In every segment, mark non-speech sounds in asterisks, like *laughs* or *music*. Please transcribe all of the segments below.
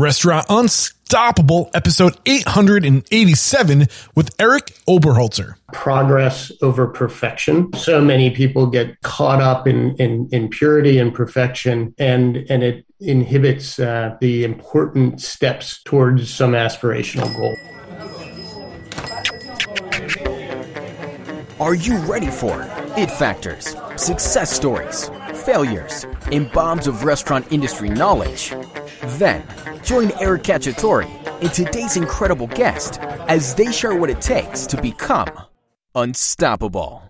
Restaurant Unstoppable, episode 887 with Erik Oberholtzer. Progress over perfection. So many people get caught up in, in, in purity and perfection, and, and it inhibits uh, the important steps towards some aspirational goal. Are you ready for it factors, success stories, failures, and bombs of restaurant industry knowledge? Then, join Eric Cacciatore and today's incredible guest as they share what it takes to become unstoppable.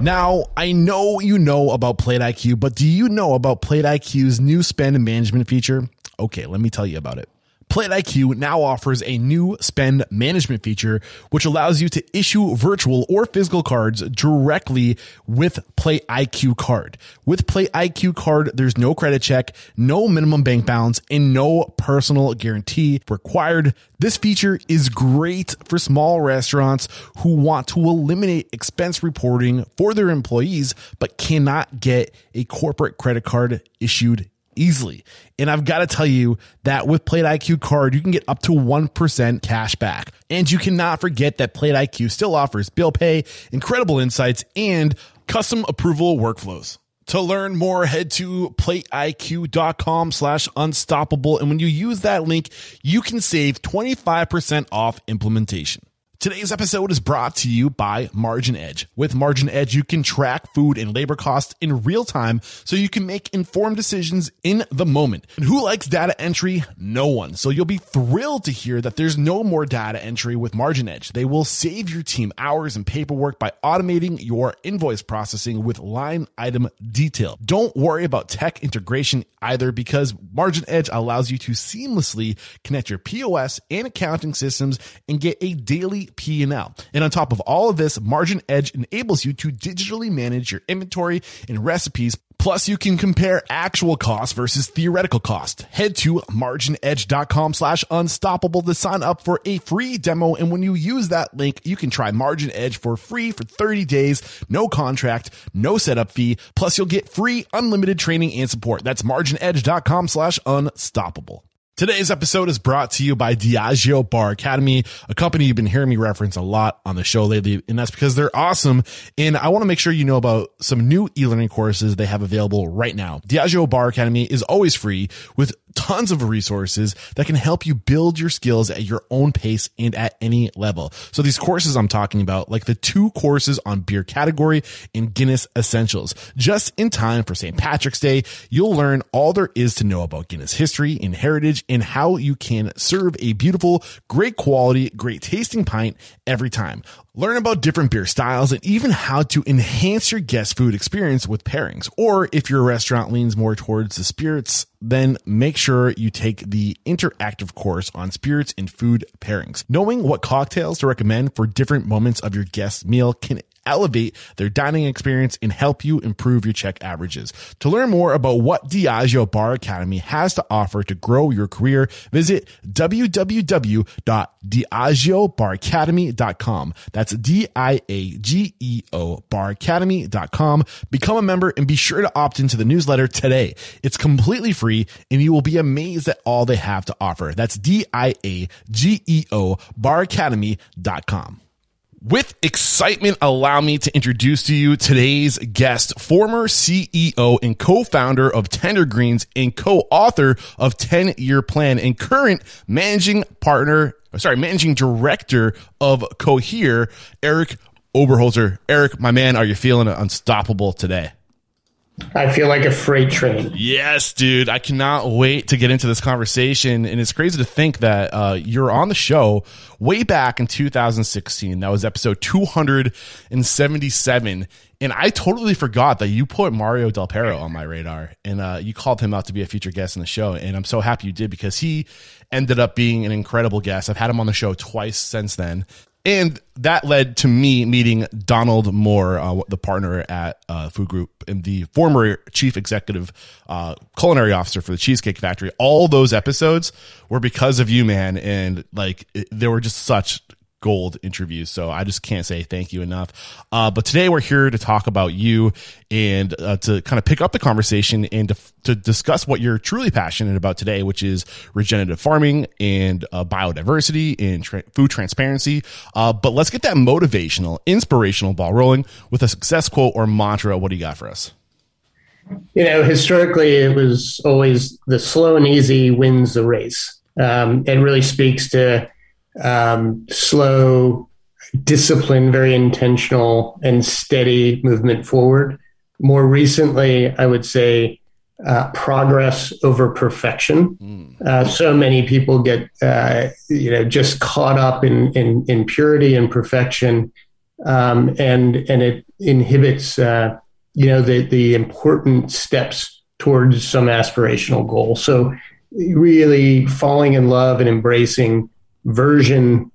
Now, I know you know about Plate IQ, but do you know about Plate IQ's new spend management feature? Okay, let me tell you about it. Plate IQ now offers a new spend management feature, which allows you to issue virtual or physical cards directly with Plate IQ card. With Plate IQ card, there's no credit check, no minimum bank balance, and no personal guarantee required. This feature is great for small restaurants who want to eliminate expense reporting for their employees, but cannot get a corporate credit card issued easily. And I've got to tell you that with Plate IQ card, you can get up to 1% cash back. And you cannot forget that Plate IQ still offers bill pay, incredible insights, and custom approval workflows. To learn more, head to plateiq.com slash unstoppable. And when you use that link, you can save 25% off implementation. Today's episode is brought to you by Margin Edge. With Margin Edge, you can track food and labor costs in real time so you can make informed decisions in the moment. And who likes data entry? No one. So you'll be thrilled to hear that there's no more data entry with Margin Edge. They will save your team hours and paperwork by automating your invoice processing with line item detail. Don't worry about tech integration either because Margin Edge allows you to seamlessly connect your POS and accounting systems and get a daily P&L. And on top of all of this, Margin Edge enables you to digitally manage your inventory and recipes Plus, you can compare actual cost versus theoretical cost. Head to marginedge.com slash unstoppable to sign up for a free demo. And when you use that link, you can try Margin Edge for free for 30 days, no contract, no setup fee. Plus, you'll get free unlimited training and support. That's marginedge.com slash unstoppable. Today's episode is brought to you by Diageo Bar Academy, a company you've been hearing me reference a lot on the show lately, and that's because they're awesome. And I want to make sure you know about some new e-learning courses they have available right now. Diageo Bar Academy is always free with tons of resources that can help you build your skills at your own pace and at any level. So these courses I'm talking about, like the two courses on beer category and Guinness essentials, just in time for St. Patrick's Day, you'll learn all there is to know about Guinness history and heritage and how you can serve a beautiful, great quality, great tasting pint every time. Learn about different beer styles and even how to enhance your guest food experience with pairings. Or if your restaurant leans more towards the spirits, then make sure you take the interactive course on spirits and food pairings. Knowing what cocktails to recommend for different moments of your guest meal can elevate their dining experience and help you improve your check averages. To learn more about what Diageo Bar Academy has to offer to grow your career, visit www.diageobaracademy.com. That's D-I-A-G-E-O baracademy.com. Become a member and be sure to opt into the newsletter today. It's completely free and you will be amazed at all they have to offer. That's D-I-A-G-E-O baracademy.com. With excitement, allow me to introduce to you today's guest, former CEO and co-founder of Tender Greens and co-author of 10 Year Plan and current managing partner, sorry, managing director of Cohere, Erik Oberholtzer. Eric, my man, are you feeling unstoppable today? I feel like a freight train. Yes, dude. I cannot wait to get into this conversation. And it's crazy to think that uh, you're on the show way back in 2016. That was episode 277. And I totally forgot that you put Mario Del Pero on my radar and uh, you called him out to be a future guest in the show. And I'm so happy you did because he ended up being an incredible guest. I've had him on the show twice since then. And that led to me meeting Donald Moore, uh, the partner at uh, Food Group and the former chief executive uh, culinary officer for the Cheesecake Factory. All those episodes were because of you, man. And like, it, they were just such gold interviews. So I just can't say thank you enough. Uh, but today we're here to talk about you and uh, to kind of pick up the conversation and to, to discuss what you're truly passionate about today, which is regenerative farming and uh, biodiversity and tra- food transparency. Uh, but let's get that motivational, inspirational ball rolling with a success quote or mantra. What do you got for us? You know, historically, it was always the slow and easy wins the race. Um, it really speaks to um, slow, disciplined, very intentional, and steady movement forward. More recently, I would say uh, progress over perfection. Mm. Uh, so many people get, uh, you know, just caught up in in, in purity and perfection, um, and and it inhibits, uh, you know, the the important steps towards some aspirational goal. So, really falling in love and embracing version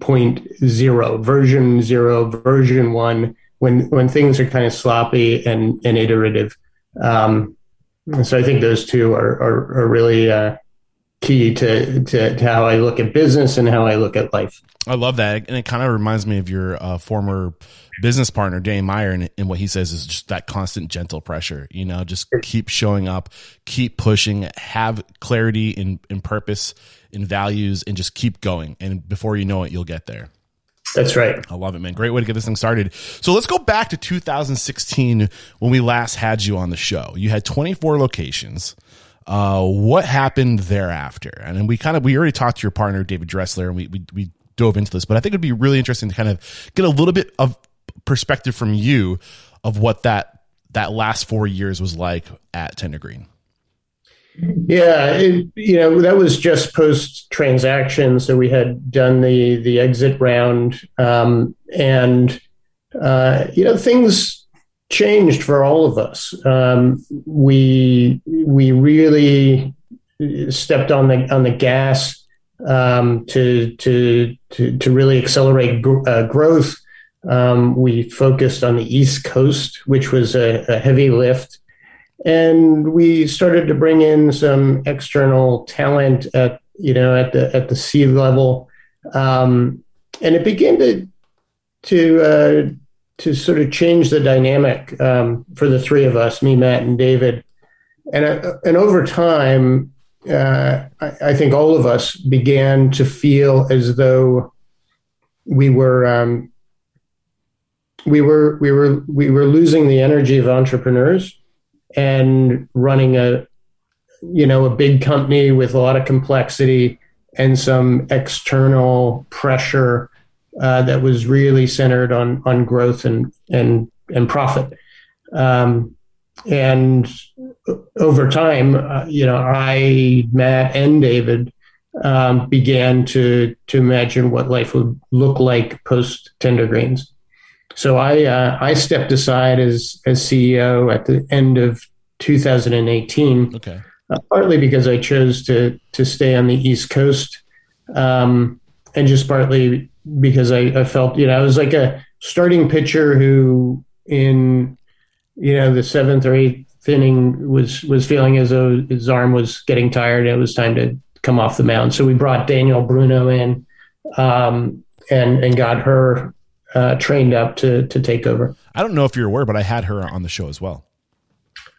point zero, version zero, version one, when when things are kind of sloppy and, and iterative. Um, so I think those two are are, are really uh, key to, to, to how I look at business and how I look at life. I love that, and it kind of reminds me of your uh, former business partner, Danny Meyer, and, and, what he says is just that constant gentle pressure. You know, just keep showing up, keep pushing, have clarity in in purpose in values and just keep going. And before you know it, you'll get there. That's right. I love it, man. Great way to get this thing started. So let's go back to 2016 when we last had you on the show. You had 24 locations. Uh, what happened thereafter? And then we kind of we already talked to your partner David Dressler, and we, we we dove into this, but I think it'd be really interesting to kind of get a little bit of perspective from you of what that that last four years was like at Tender Green. Yeah, it, you know that was just post transaction, so we had done the the exit round, um, and uh, you know things changed for all of us. Um, we we really stepped on the on the gas um, to, to to to really accelerate gr- uh, growth. Um, we focused on the East Coast, which was a, a heavy lift and we started to bring in some external talent at you know at the at the C level, um, and it began to to uh, to sort of change the dynamic um, for the three of us, me, Matt, and David, and uh, and over time, uh, I, I, think all of us began to feel as though we were. Um, we were we were we were losing the energy of entrepreneurs and running a you know a big company with a lot of complexity and some external pressure uh, that was really centered on on growth and and and profit. Um, and over time, uh, you know, I, Matt, and David um, began to to imagine what life would look like post Tender Greens. So I uh, I stepped aside as as CEO at the end of 2018. Okay. Uh, partly because I chose to to stay on the East Coast, um, and just partly because I, I felt you know I was like a starting pitcher who in you know the seventh or eighth inning was was feeling as though his arm was getting tired and it was time to come off the mound. So we brought Denyelle Bruno in um, and and got her uh, trained up to to take over. I don't know if you're aware, but I had her on the show as well.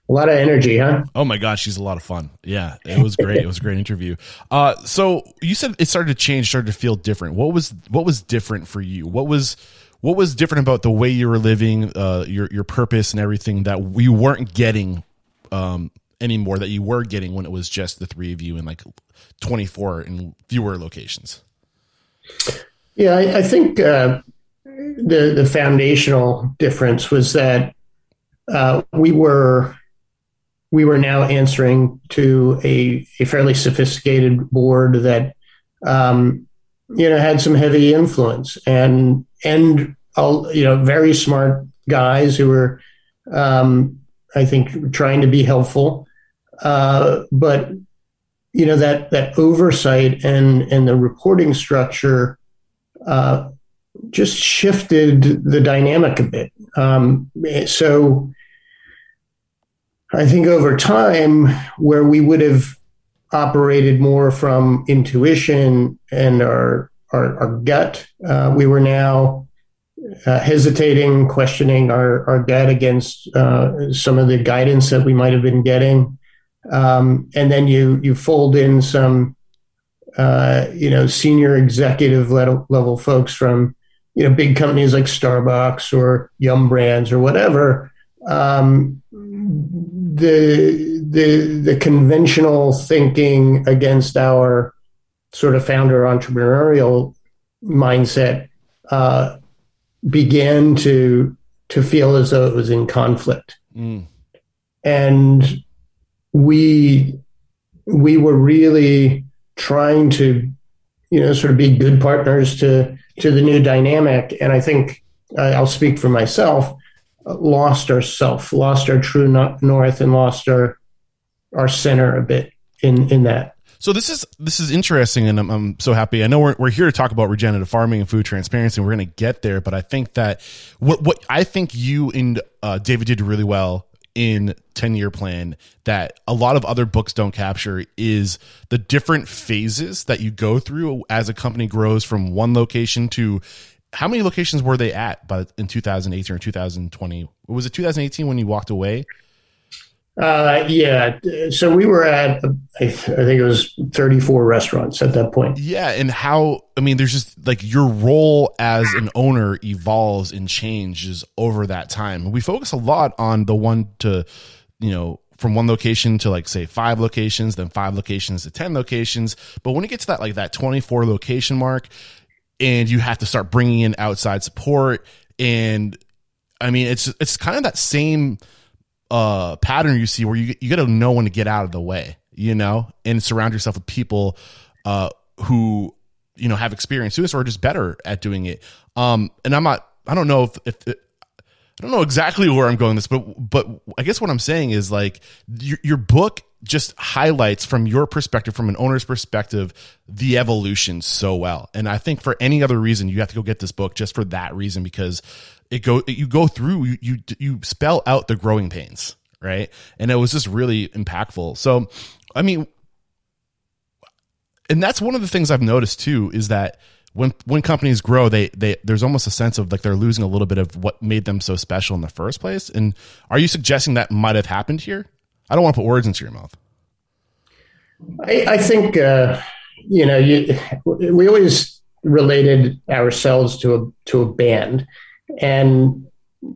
A lot of energy, huh? Oh my gosh, she's a lot of fun. Yeah, it was great. it was a great interview. *laughs* Uh, so you said it started to change, started to feel different. What was what was different for you? What was what was different about the way you were living, uh, your your purpose and everything that we weren't getting um, anymore that you were getting when it was just the three of you in like 24 in fewer locations? Yeah, I, I think uh, the the foundational difference was that uh, we were we were now answering to a, a fairly sophisticated board that um, you know had some heavy influence and and you know very smart guys who were um, I think trying to be helpful, uh, but you know that that oversight and and the reporting structure uh, just shifted the dynamic a bit. Um, so I think over time, where we would have operated more from intuition and our our, our gut. Uh, we were now uh, hesitating, questioning our, our gut against uh, some of the guidance that we might have been getting. Um, and then you you fold in some uh, you know senior executive level, level folks from you know big companies like Starbucks or Yum Brands or whatever. Um, the the the conventional thinking against our sort of founder entrepreneurial mindset uh, began to to feel as though it was in conflict, mm. and we we were really trying to you know sort of be good partners to to the new dynamic, and I think I'll speak for myself. Lost ourself, lost our true north, and lost our our center a bit in in that. So this is this is interesting, and I'm, I'm so happy. I know we're, we're here to talk about regenerative farming and food transparency, and we're going to get there. But I think that what what I think you and uh, David did really well in 10 year plan that a lot of other books don't capture is the different phases that you go through as a company grows from one location to how many locations were they at but in 2018 or 2020 was it 2018 when you walked away uh, yeah. So we were at, I think it was 34 restaurants at that point. Yeah. And how, I mean, there's just like your role as an owner evolves and changes over that time. We focus a lot on the one to, you know, from one location to like say five locations, then five locations to 10 locations. But when you get to that, like that 24 location mark and you have to start bringing in outside support and I mean, it's, it's kind of that same, uh, pattern you see where you you got to know when to get out of the way, you know, and surround yourself with people uh, who you know have experience doing this or just better at doing it. Um, and I'm not. I don't know if, if I don't know exactly where I'm going this, but but I guess what I'm saying is like your, your book just highlights from your perspective, from an owner's perspective, the evolution so well. And I think for any other reason, you have to go get this book just for that reason because it go you go through you you you spell out the growing pains, right? And it was just really impactful. So, I mean, and that's one of the things I've noticed too is that when when companies grow, they they there's almost a sense of like they're losing a little bit of what made them so special in the first place. And are you suggesting that might have happened here? I don't want to put words into your mouth. I, I think uh, you know you, we always related ourselves to a to a band, and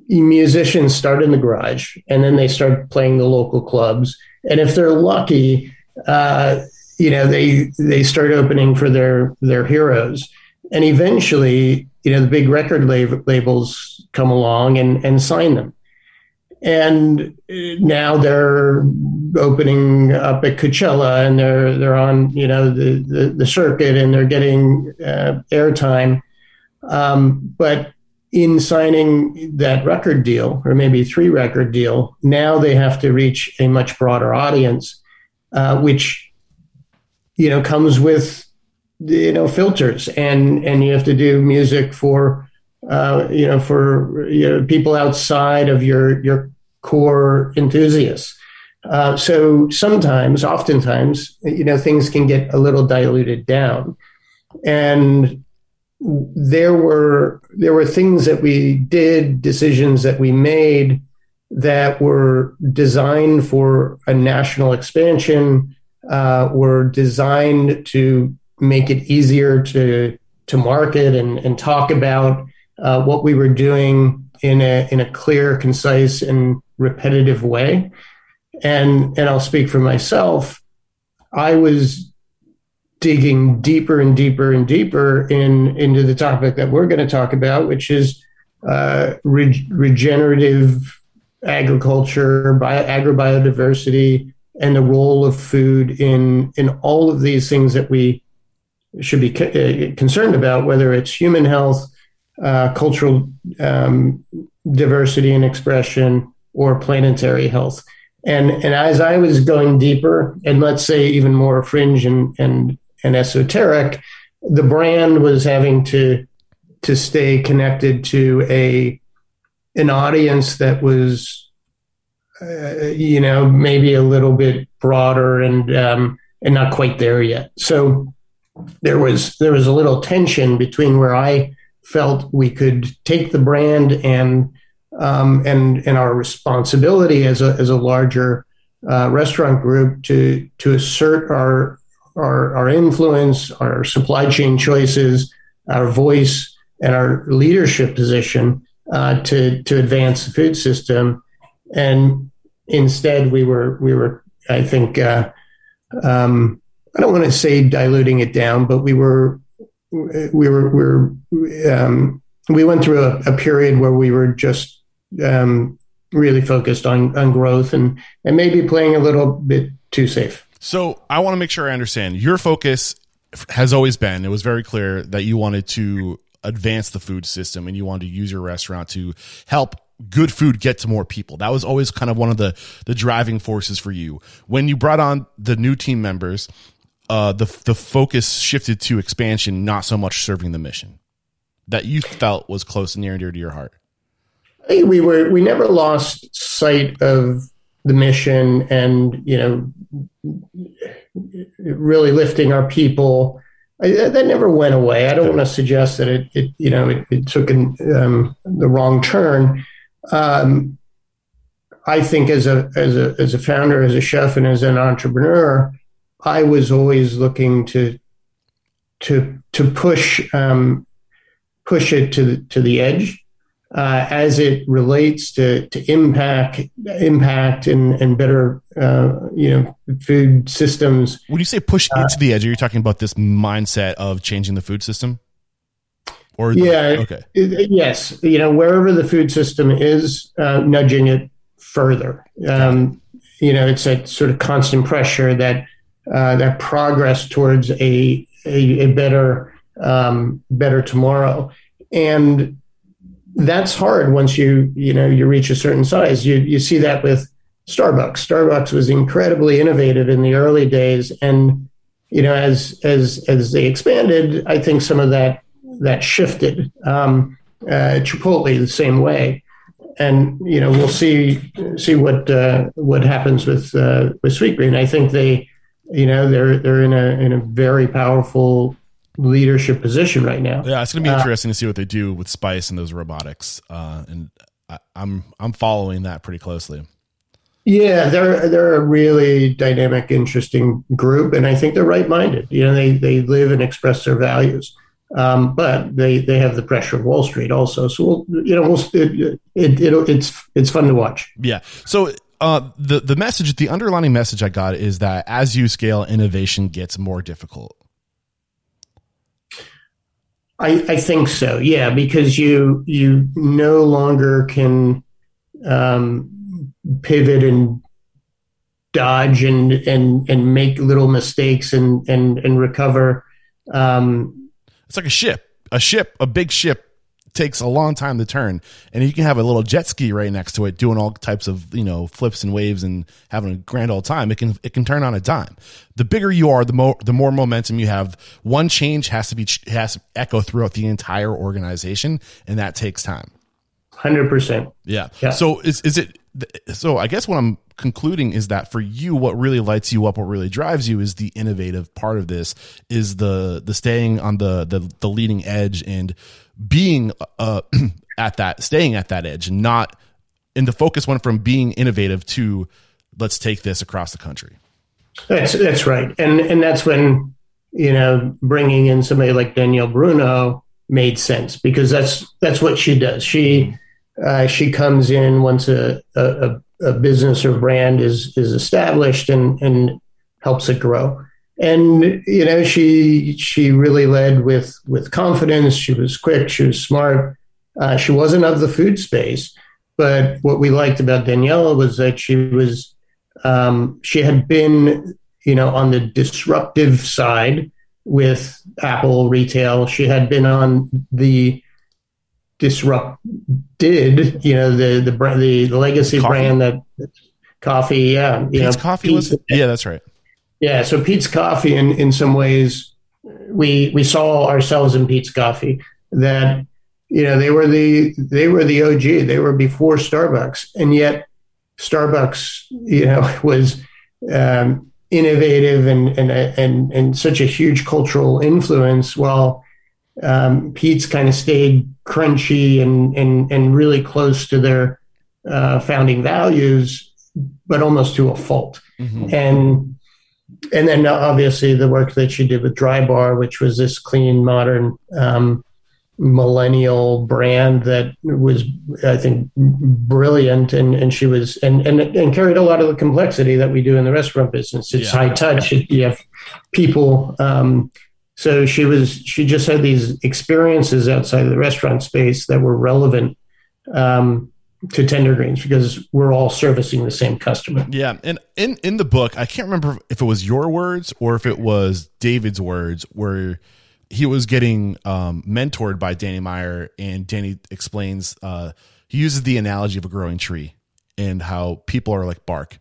musicians start in the garage and then they start playing the local clubs. And if they're lucky uh, you know they they start opening for their their heroes. And eventually you know the big record lab- labels come along and and sign them. And now they're opening up at Coachella and they're they're on you know the the, the circuit and they're getting uh, airtime. Um, but in signing that record deal, or maybe three record deal, now they have to reach a much broader audience, uh, which you know comes with you know filters, and and you have to do music for uh, you know for you know, people outside of your your core enthusiasts. Uh, so sometimes, oftentimes, you know, things can get a little diluted down, and there were there were things that we did, decisions that we made that were designed for a national expansion, uh, were designed to make it easier to to market and, and talk about uh, what we were doing in a in a clear, concise, and repetitive way. And and I'll speak for myself. I was digging deeper and deeper and deeper in into the topic that we're going to talk about, which is uh, re- regenerative agriculture, bio- agrobiodiversity, and the role of food in in all of these things that we should be co- uh, concerned about, whether it's human health, uh, cultural um, diversity and expression, or planetary health. And and as I was going deeper, and let's say even more fringe and and and esoteric, the brand was having to to stay connected to a an audience that was uh, you know maybe a little bit broader and um, and not quite there yet. So there was there was a little tension between where I felt we could take the brand and um, and and our responsibility as a as a larger uh, restaurant group to to assert our, our our influence, our supply chain choices, our voice, and our leadership position uh, to to advance the food system. And instead, we were we were I think uh, um, I don't want to say diluting it down, but we were we were we um, we went through a, a, period where we were just um, really focused on on growth and and maybe playing a little bit too safe. So I want to make sure I understand your focus has always been. It was very clear that you wanted to advance the food system and you wanted to use your restaurant to help good food get to more people. That was always kind of one of the the driving forces for you. When you brought on the new team members, uh, the the focus shifted to expansion, not so much serving the mission that you felt was close and near and dear to your heart. We were we never lost sight of the mission, and you know, really lifting our people. I, that never went away. I don't want to suggest that it, it you know, it, it took an, um, the wrong turn. Um, I think as a as a as a founder, as a chef, and as an entrepreneur, I was always looking to to to push um, push it to the, to the edge uh, as it relates to, to impact impact and, and better uh, you know food systems. When you say push uh, it to the edge, are you talking about this mindset of changing the food system? Or yeah, okay, yes, you know wherever the food system is, uh, nudging it further. Um, you know, it's a sort of constant pressure that uh, that progress towards a a, a better um, better tomorrow, and that's hard once you you know you reach a certain size. You you see that with Starbucks. Starbucks was incredibly innovative in the early days, and you know as as as they expanded, I think some of that that shifted. Um, uh, Chipotle the same way, and you know we'll see see what uh, what happens with uh, with Sweetgreen. I think they you know they're they're in a in a very powerful leadership position right now. Yeah, it's going to be uh, interesting to see what they do with Spyce and those robotics, uh, and I, I'm I'm following that pretty closely. Yeah, they're they're a really dynamic, interesting group, and I think they're right minded. You know, they they live and express their values, um, but they they have the pressure of Wall Street also. So we'll, you know, we'll, it, it, it it's it's fun to watch. Yeah. So uh, the the message, the underlining message I got is that as you scale, innovation gets more difficult. I, I think so, yeah, because you you no longer can um, pivot and dodge and and and make little mistakes and and and recover. Um, it's like a ship, a ship, a big ship takes a long time to turn. And you can have a little jet ski right next to it doing all types of you know flips and waves and having a grand old time. It can it can turn on a dime. The bigger you are the more the more momentum you have. One change has to be has to echo throughout the entire organization and that takes time. 100% yeah, yeah. so is is it so i guess what i'm concluding is that for you what really lights you up what really drives you is the innovative part of this is the the staying on the the, the leading edge and being uh, *clears throat* at that, staying at that edge, not and the focus went from being innovative to let's take this across the country. That's that's right, and and that's when you know bringing in somebody like Denyelle Bruno made sense because that's that's what she does. She uh, she comes in once a, a, a business or brand is is established and and helps it grow and you know she she really led with with confidence. She was quick. She was smart. Uh, she wasn't of the food space but what we liked about daniela was that she was um, she had been you know on the disruptive side with apple retail. She had been on the disrupted you know the the the, the legacy coffee. brand that coffee yeah you Peet's know, coffee was yeah that's right yeah, so Peet's Coffee, in in some ways, we we saw ourselves in Peet's Coffee that you know they were the they were the OG. They were before Starbucks, and yet Starbucks, you know, *laughs* was um, innovative and and and and such a huge cultural influence, while um, Peet's kind of stayed crunchy and and and really close to their uh, founding values, but almost to a fault. Mm-hmm. And and then obviously the work that she did with Drybar, which was this clean, modern, um, millennial brand that was, I think, brilliant. And, and she was, and, and, and carried a lot of the complexity that we do in the restaurant business. It's yeah. high touch. You have people. Um, so she was, she just had these experiences outside of the restaurant space that were relevant um, to tender greens because we're all servicing the same customer. Yeah, and in in the book, I can't remember if it was your words or if it was David's words, where he was getting um, mentored by Danny Meyer, and Danny explains uh, he uses the analogy of a growing tree and how people are like bark.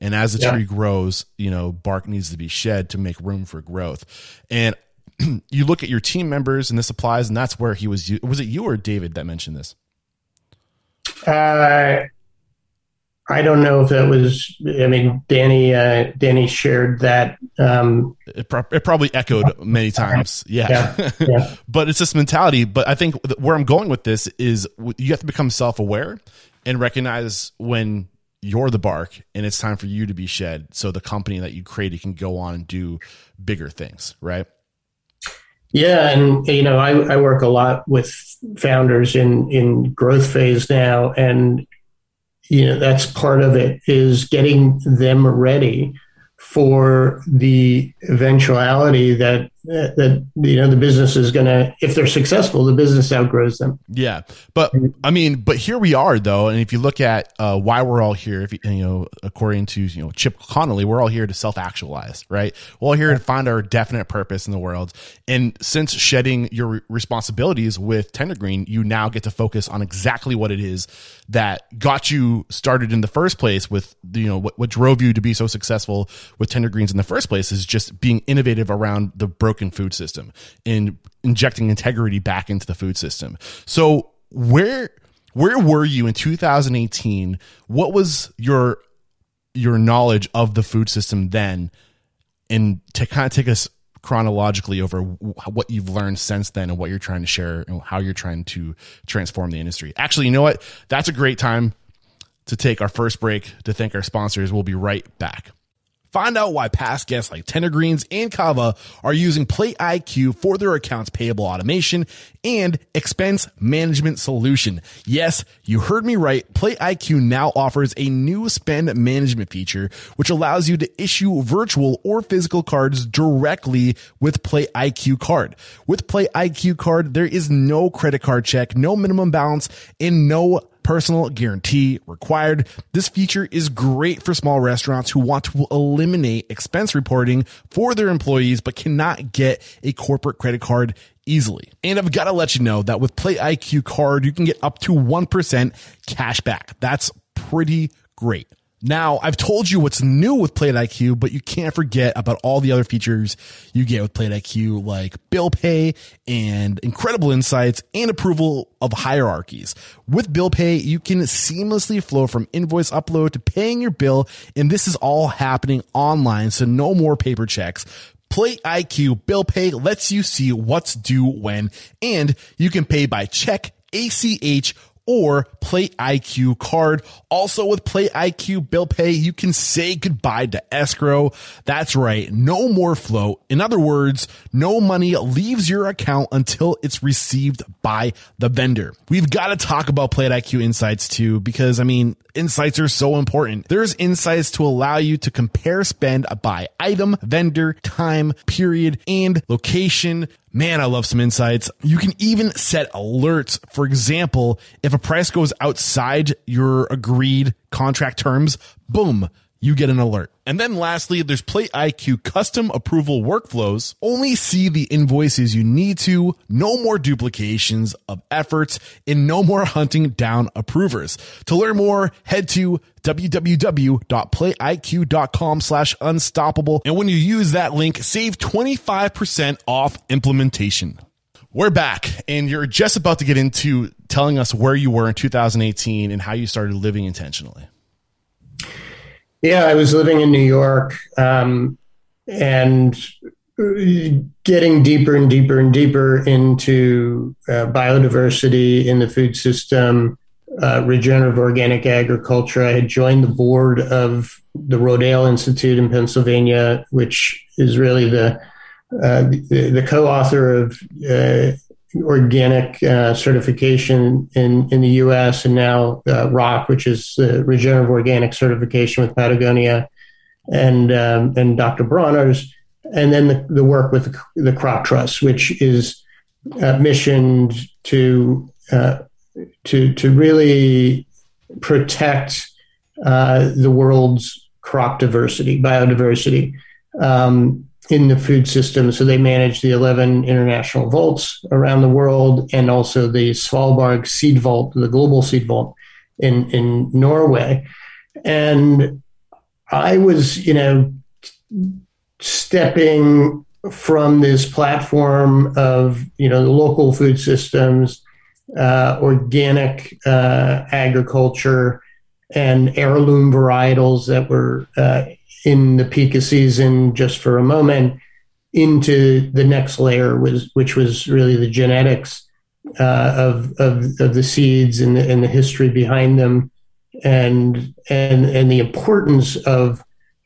And as the yeah. tree grows, you know, bark needs to be shed to make room for growth. And *clears throat* you look at your team members, and this applies, and that's where he was. Was it you or David that mentioned this? Uh, I don't know if that was. I mean, Danny. Uh, Danny shared that. Um, it, pro- it, probably echoed many times. Yeah, yeah, *laughs* yeah. but it's this mentality. But I think where I'm going with this is you have to become self aware and recognize when you're the bark and it's time for you to be shed, so the company that you created can go on and do bigger things. Right. Yeah, and you know, I, I work a lot with founders in in growth phase now, and you know that's part of it is getting them ready for the eventuality that that you know the business is going to if they're successful the business outgrows them. Yeah but i mean but here we are though and if you look at uh, why we're all here if you, you know according to you know chip conley we're all here to self-actualize right? We're all here to find our definite purpose in the world and since shedding your responsibilities with tender green you now get to focus on exactly what it is that got you started in the first place with you know what, what drove you to be so successful with tender greens in the first place is just being innovative around the broken food system and injecting integrity back into the food system so where where were you in 2018 what was your your knowledge of the food system then and to kind of take us chronologically over what you've learned since then and what you're trying to share and how you're trying to transform the industry. Actually, you know what? That's a great time to take our first break to thank our sponsors. We'll be right back. Find out why past guests like Tender Greens and Cava are using Plate IQ for their accounts payable automation and expense management solution. Yes, you heard me right. Plate IQ now offers a new spend management feature, which allows you to issue virtual or physical cards directly with Plate IQ card. With Plate IQ card, there is no credit card check, no minimum balance, and no personal guarantee required. This feature is great for small restaurants who want to eliminate expense reporting for their employees, but cannot get a corporate credit card easily. And I've got to let you know that with Plate IQ card, you can get up to 1% cash back. That's pretty great. Now, I've told you what's new with Plate IQ, but you can't forget about all the other features you get with Plate IQ, like bill pay and incredible insights and approval of hierarchies. With bill pay, you can seamlessly flow from invoice upload to paying your bill, and this is all happening online, so no more paper checks. Plate IQ Bill Pay lets you see what's due when, and you can pay by check, ACH, or Plate IQ card. Also with Plate IQ bill pay, you can say goodbye to escrow. That's right. No more float. In other words, no money leaves your account until it's received by the vendor. We've got to talk about Plate IQ insights too, because I mean, insights are so important. There's insights to allow you to compare spend by item, vendor, time, period, and location. Man, I love some insights. You can even set alerts. For example, if a price goes outside your agreed contract terms, boom, you get an alert. And then lastly, there's Plate IQ custom approval workflows. Only see the invoices you need to, no more duplications of efforts, and no more hunting down approvers. To learn more, head to www.plateiq.com slash unstoppable. And when you use that link, save 25% off implementation. We're back, and you're just about to get into telling us where you were in 2018 and how you started living intentionally. Yeah, I was living in New York um, and getting deeper and deeper and deeper into uh, biodiversity in the food system, uh, regenerative organic agriculture. I had joined the board of the Rodale Institute in Pennsylvania, which is really the uh, the, the, co-author of uh, organic uh, certification in, in the U.S. and now uh, ROC, which is the regenerative organic certification with Patagonia, and um, and Dr. Bronner's and then the, the work with the, the, Crop Trust, which is uh, missioned to uh, to to really protect uh, the world's crop diversity, biodiversity um, in the food system. So they manage the 11 international vaults around the world, and also the Svalbard Seed Vault, the global seed vault in in Norway, and I was, you know stepping from this platform of you know the local food systems, uh, organic uh, agriculture, and heirloom varietals that were uh, in the peak of season just for a moment into the next layer was which was really the genetics uh, of, of of the seeds and the, and the history behind them and and and the importance of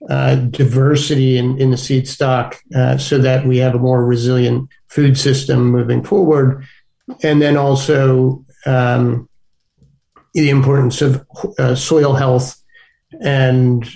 uh, diversity in, in the seed stock uh, so that we have a more resilient food system moving forward. And then also um, the importance of uh, soil health and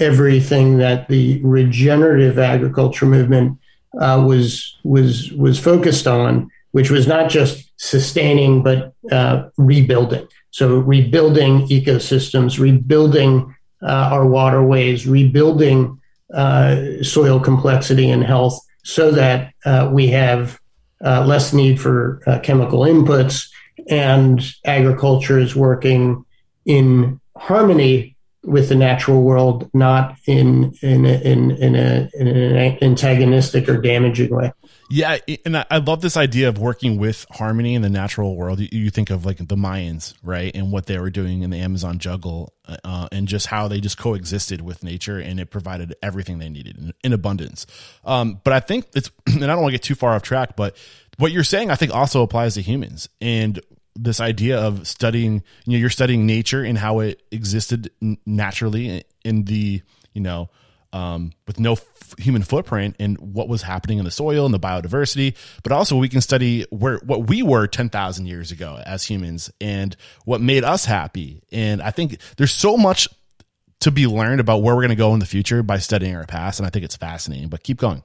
everything that the regenerative agriculture movement uh, was was was focused on, which was not just sustaining but uh, rebuilding. So rebuilding ecosystems, rebuilding uh, our waterways, rebuilding uh, soil complexity and health so that uh, we have uh, less need for chemical inputs and agriculture is working in harmony with the natural world, not in in in in, a, in an antagonistic or damaging way. Yeah, and I love this idea of working with harmony in the natural world. You think of like the Mayans, right, and what they were doing in the Amazon jungle, uh, and just how they just coexisted with nature, and it provided everything they needed in, in abundance. Um, but I think it's, *clears throat* and I don't want to get too far off track, but what you're saying, I think, also applies to humans, and this idea of studying, you know, you're studying nature and how it existed naturally in the, you know, um, with no f- human footprint and what was happening in the soil and the biodiversity, but also we can study where what we were 10,000 years ago as humans and what made us happy. And I think there's so much to be learned about where we're going to go in the future by studying our past. And I think it's fascinating, but keep going.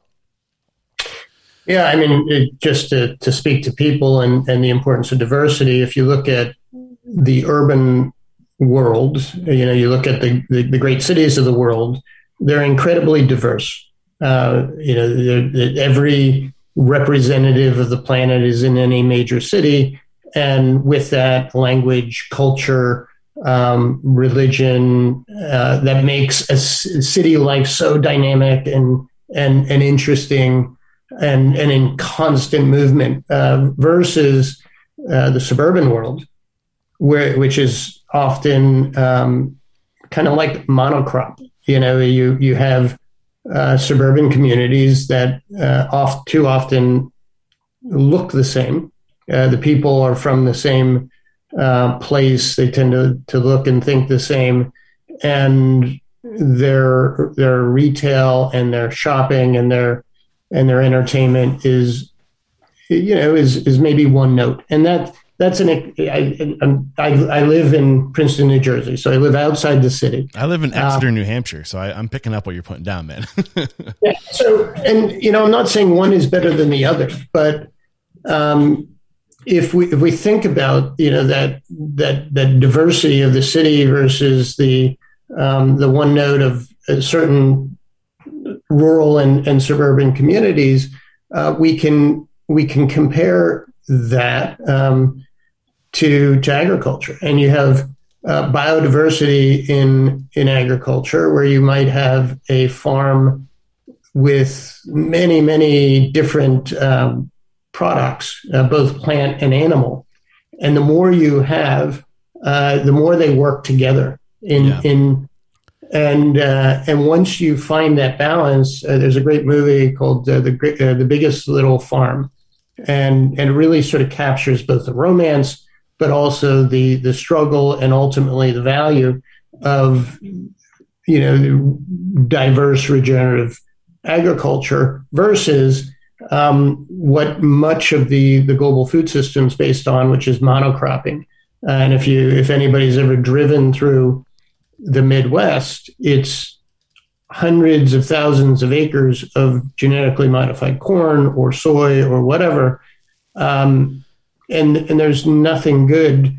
Yeah, I mean, it, just to, to speak to people and, and the importance of diversity, if you look at the urban world, you know, you look at the, the, the great cities of the world, they're incredibly diverse. Uh, you know, every representative of the planet is in any major city, and with that, language, culture, um, religion uh, that makes a city life so dynamic and and and interesting and and in constant movement uh, versus uh, the suburban world, where which is often um, kind of like monocrop. You know, you you have uh, suburban communities that uh, oft too often look the same. Uh, the people are from the same uh, place. They tend to to look and think the same, and their their retail and their shopping and their and their entertainment is you know is is maybe one note, and that that's an I, I, I live in Princeton, New Jersey, so I live outside the city. I live in Exeter, uh, New Hampshire, so I, am picking up what you're putting down, man. *laughs* yeah. So, and you know, I'm not saying one is better than the other, but um, if we if we think about you know that that that diversity of the city versus the um, the one note of certain rural and, and suburban communities, uh, we can we can compare that um, to, to agriculture. And you have uh, biodiversity in, in agriculture where you might have a farm with many, many different um, products, uh, both plant and animal. And the more you have, uh, the more they work together in, yeah. in and uh, and once you find that balance, uh, there's a great movie called uh, the uh, the Biggest Little Farm, and and it really sort of captures both the romance, but also the the struggle and ultimately the value of you know diverse regenerative agriculture versus um, what much of the the global food system is based on, which is monocropping. and if you if anybody's ever driven through the Midwest, it's hundreds of thousands of acres of genetically modified corn or soy or whatever. Um, and, and there's nothing good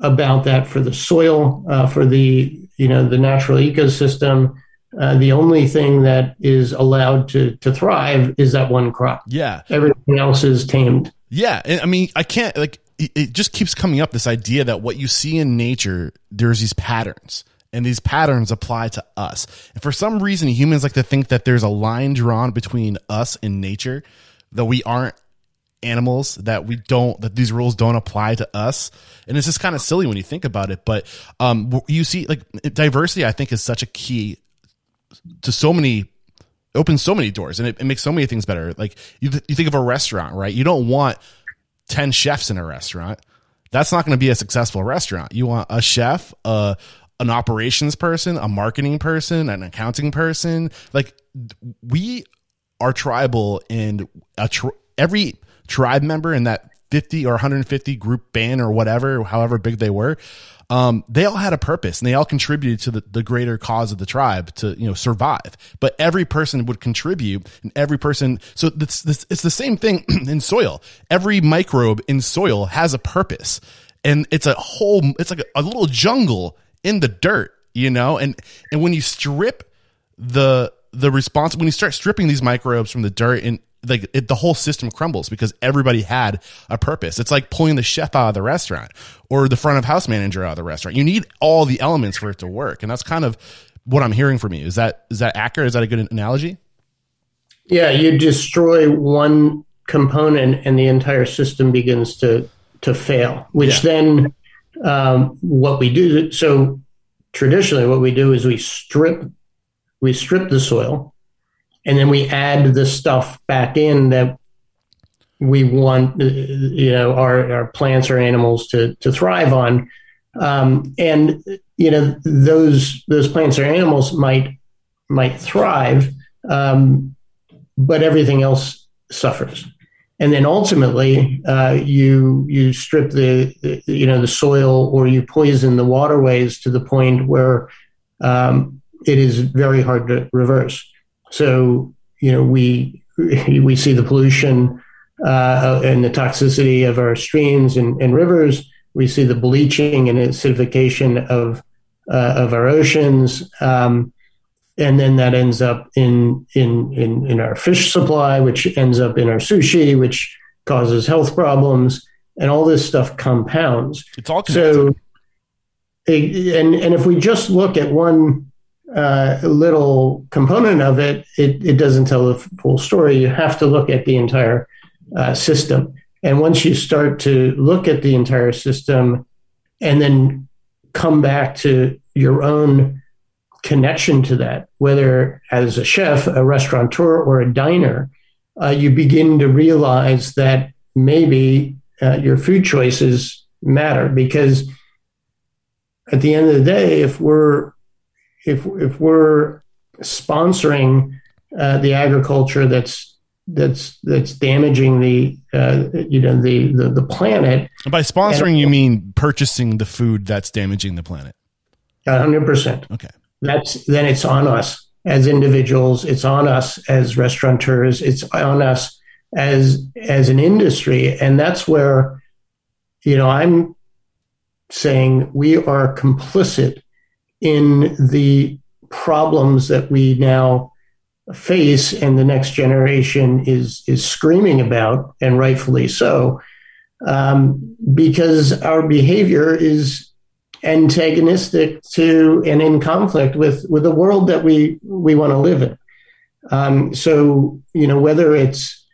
about that for the soil, uh, for the, you know, the natural ecosystem. Uh, the only thing that is allowed to, to thrive is that one crop. Yeah. Everything else is tamed. Yeah. I mean, I can't like, it just keeps coming up this idea that what you see in nature, there's these patterns and these patterns apply to us. And for some reason, humans like to think that there's a line drawn between us and nature, that we aren't animals, that we don't, that these rules don't apply to us. And it's just kind of silly when you think about it. But um, you see, like diversity, I think is such a key to so many opens so many doors and it, it, makes so many things better. Like you, you think of a restaurant, right? You don't want 10 chefs in a restaurant. That's not going to be a successful restaurant. You want a chef, a, an operations person, a marketing person, an accounting person. Like we are tribal and tri- every tribe member in that 50 or 150 group band or whatever, however big they were, um, they all had a purpose and they all contributed to the, the greater cause of the tribe to, you know, survive. But every person would contribute and every person, so it's, it's the same thing *clears throat* in soil. Every microbe in soil has a purpose and it's a whole, it's like a, a little jungle in the dirt, you know? And and when you strip the the response when you start stripping these microbes from the dirt and like it, the whole system crumbles because everybody had a purpose. It's like pulling the chef out of the restaurant or the front of house manager out of the restaurant. You need all the elements for it to work, and that's kind of what I'm hearing from you. Is that is that accurate? Is that a good analogy? Yeah, you destroy one component, and the entire system begins to to fail, which yeah. then um, what we do so traditionally what we do is we strip we strip the soil and then we add the stuff back in that we want you know our, our plants or animals to to thrive on. Um, and you know those those plants or animals might might thrive um, but everything else suffers and then ultimately uh, you you strip the, the, you know the soil or you poison the waterways to the point where um, it is very hard to reverse. So you know we *laughs* we see the pollution uh, and the toxicity of our streams and, and, rivers. We see the bleaching and acidification of uh, of our oceans. Um, and then that ends up in, in in in our fish supply, which ends up in our sushi, which causes health problems, and all this stuff compounds. It's all connected. so. And and if we just look at one uh, little component of it, it, it doesn't tell the full story. You have to look at the entire uh, system. And once you start to look at the entire system and then come back to your own connection to that, whether as a chef, a restaurateur, or a diner, uh, you begin to realize that maybe uh, your food choices matter because at the end of the day, if we're if if we're sponsoring uh, the agriculture that's that's that's damaging the uh, you know the, the the planet. By sponsoring, and, you mean purchasing the food that's damaging the planet. hundred percent. Okay that's then it's on us as individuals it's on us as restaurateurs it's on us as as an industry. And that's where you know i'm saying we are complicit in the problems that we now face and the next generation is is screaming about and rightfully so um, because our behavior is antagonistic to and in conflict with with the world that we we want to live in. Um, so you know whether it's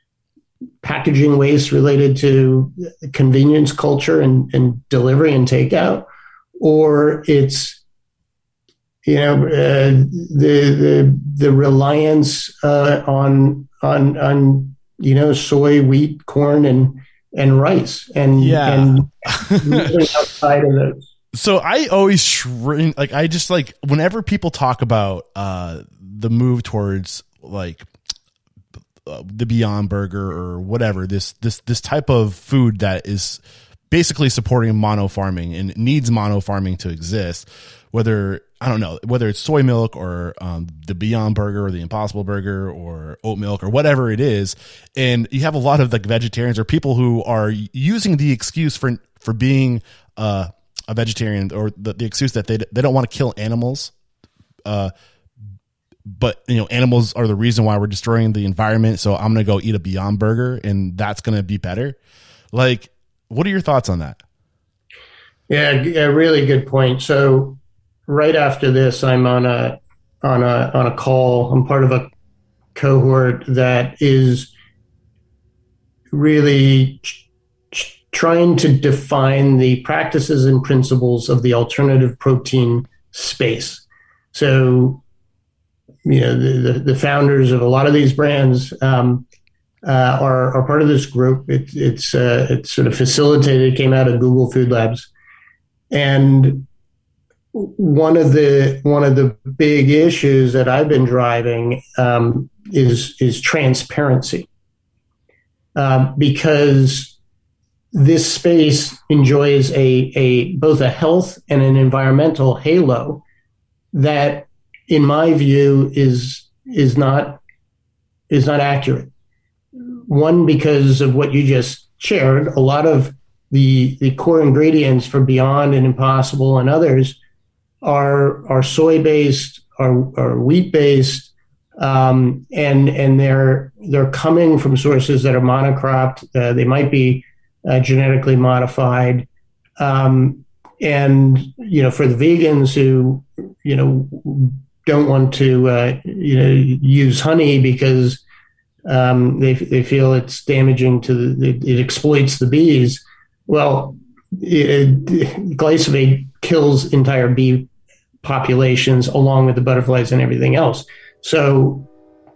packaging waste related to convenience culture and, and delivery and takeout, or it's you know, uh, the the the reliance uh, on on on you know soy, wheat, corn, and and rice, and Yeah. and outside of those. So I always shrink like I just like whenever people talk about uh the move towards like uh, the Beyond Burger or whatever this this this type of food that is basically supporting mono farming and needs mono farming to exist. Whether I don't know whether it's soy milk or um, the Beyond Burger or the Impossible Burger or oat milk or whatever it is, and you have a lot of like vegetarians or people who are using the excuse for for being uh, a vegetarian or the, the excuse that they they don't want to kill animals uh, but you know animals are the reason why we're destroying the environment so i'm gonna go eat a beyond burger and that's gonna be better like what are your thoughts on that Yeah, a really good point. So right after this, I'm on a on a on a call. I'm part of a cohort that is really trying to define the practices and principles of the alternative protein space. So, you know, the, the, the founders of a lot of these brands um, uh, are, are part of this group. It, it's uh, it's sort of facilitated. It came out of Google Food Labs and one of the one of the big issues that I've been driving um, is is transparency, uh, because this space enjoys a a both a health and an environmental halo that, in my view, is is not is not accurate. One because of what you just shared, a lot of the the core ingredients for Beyond and Impossible and others are are soy based, are, are wheat based, um, and and they're they're coming from sources that are monocropped. Uh, they might be uh, genetically modified, um, and you know for the vegans who you know don't want to uh, you know use honey because um, they they feel it's damaging to the it, it exploits the bees. Well, it, glyphosate kills entire bee populations along with the butterflies and everything else. So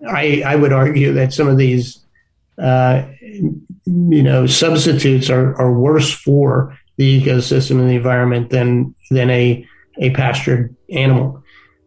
I, I would argue that some of these, uh, you know, substitutes are, are worse for the ecosystem and the environment than than a a pastured animal.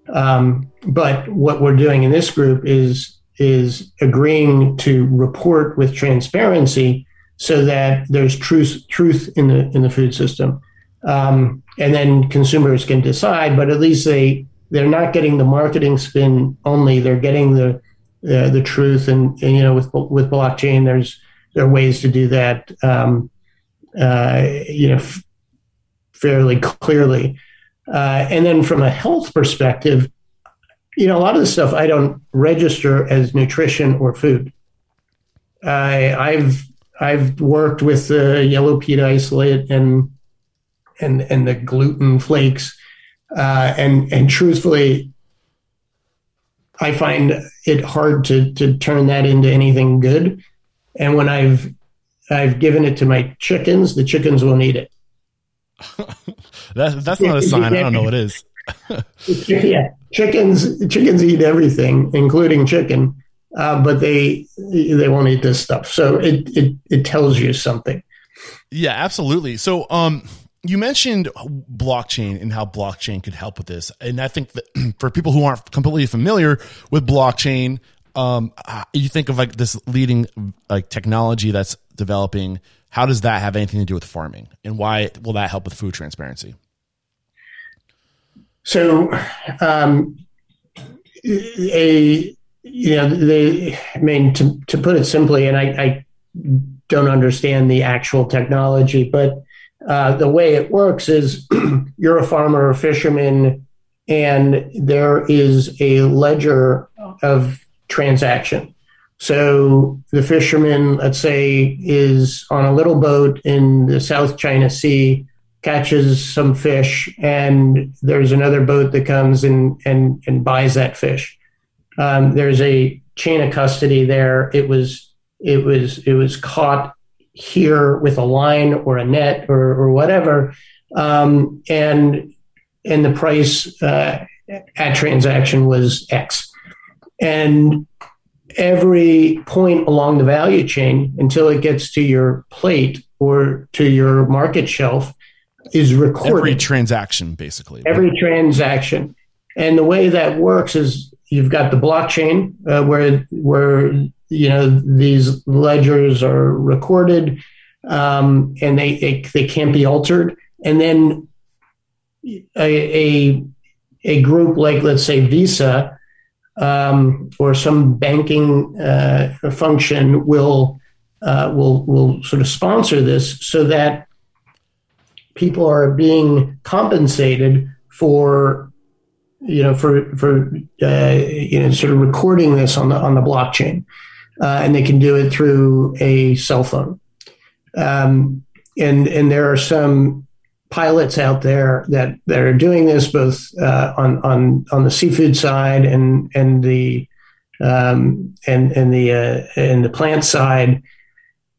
Um, but what we're doing in this group is is agreeing to report with transparency so that there's truth truth in the in the food system, um, and then consumers can decide. But at least they they're not getting the marketing spin only; they're getting the the truth. And, and you know, with with blockchain, there's there are ways to do that. Um, uh, you know, f- fairly clearly. Uh, and then from a health perspective, you know, a lot of the stuff I don't register as nutrition or food. I, I've I've worked with the yellow pea isolate and and and the gluten flakes, uh, and and truthfully, I find it hard to to turn that into anything good. And when I've I've given it to my chickens, the chickens won't eat it. *laughs* that, that's not a sign i don't know what is *laughs* yeah, chickens chickens eat everything, including chicken, uh, but they they won't eat this stuff. So it it it tells you something. Yeah, absolutely. So, um, you mentioned blockchain and how blockchain could help with this, and I think that *clears throat* for people who aren't completely familiar with blockchain, um, you think of like this leading like technology that's developing. How does that have anything to do with farming, and why will that help with food transparency? So, um, a you know, they. I mean, to to put it simply, and I, I don't understand the actual technology, but uh, the way it works is *clears throat* you're a farmer or fisherman, and there is a ledger of transaction. So the fisherman, let's say, is on a little boat in the South China Sea, catches some fish, and there's another boat that comes and and, and buys that fish. Um, there's a chain of custody there. It was it was it was caught here with a line or a net or, or whatever, um, and and the price uh, at transaction was X. And every point along the value chain until it gets to your plate or to your market shelf is recorded. Every transaction, basically. Every transaction. And the way that works is you've got the blockchain uh, where where you know these ledgers are recorded um, and they, they, they can't be altered. And then a, a, a group like let's say Visa um, or some banking uh, function will uh, will will sort of sponsor this so that people are being compensated for you know for for uh, you know sort of recording this on the on the blockchain, uh, and they can do it through a cell phone. Um, and and there are some pilots out there that, that are doing this both uh, on on on the seafood side and and the um, and and the uh, and the plant side,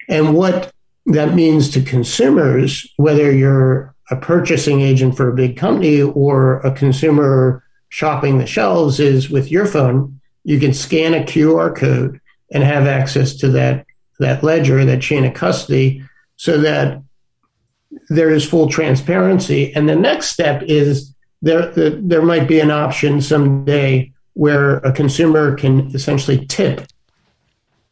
and what that means to consumers, whether you're a purchasing agent for a big company or a consumer shopping the shelves, is with your phone you can scan a QR code and have access to that that ledger, that chain of custody, so that there is full transparency. And the next step is there, there, there might be an option someday where a consumer can essentially tip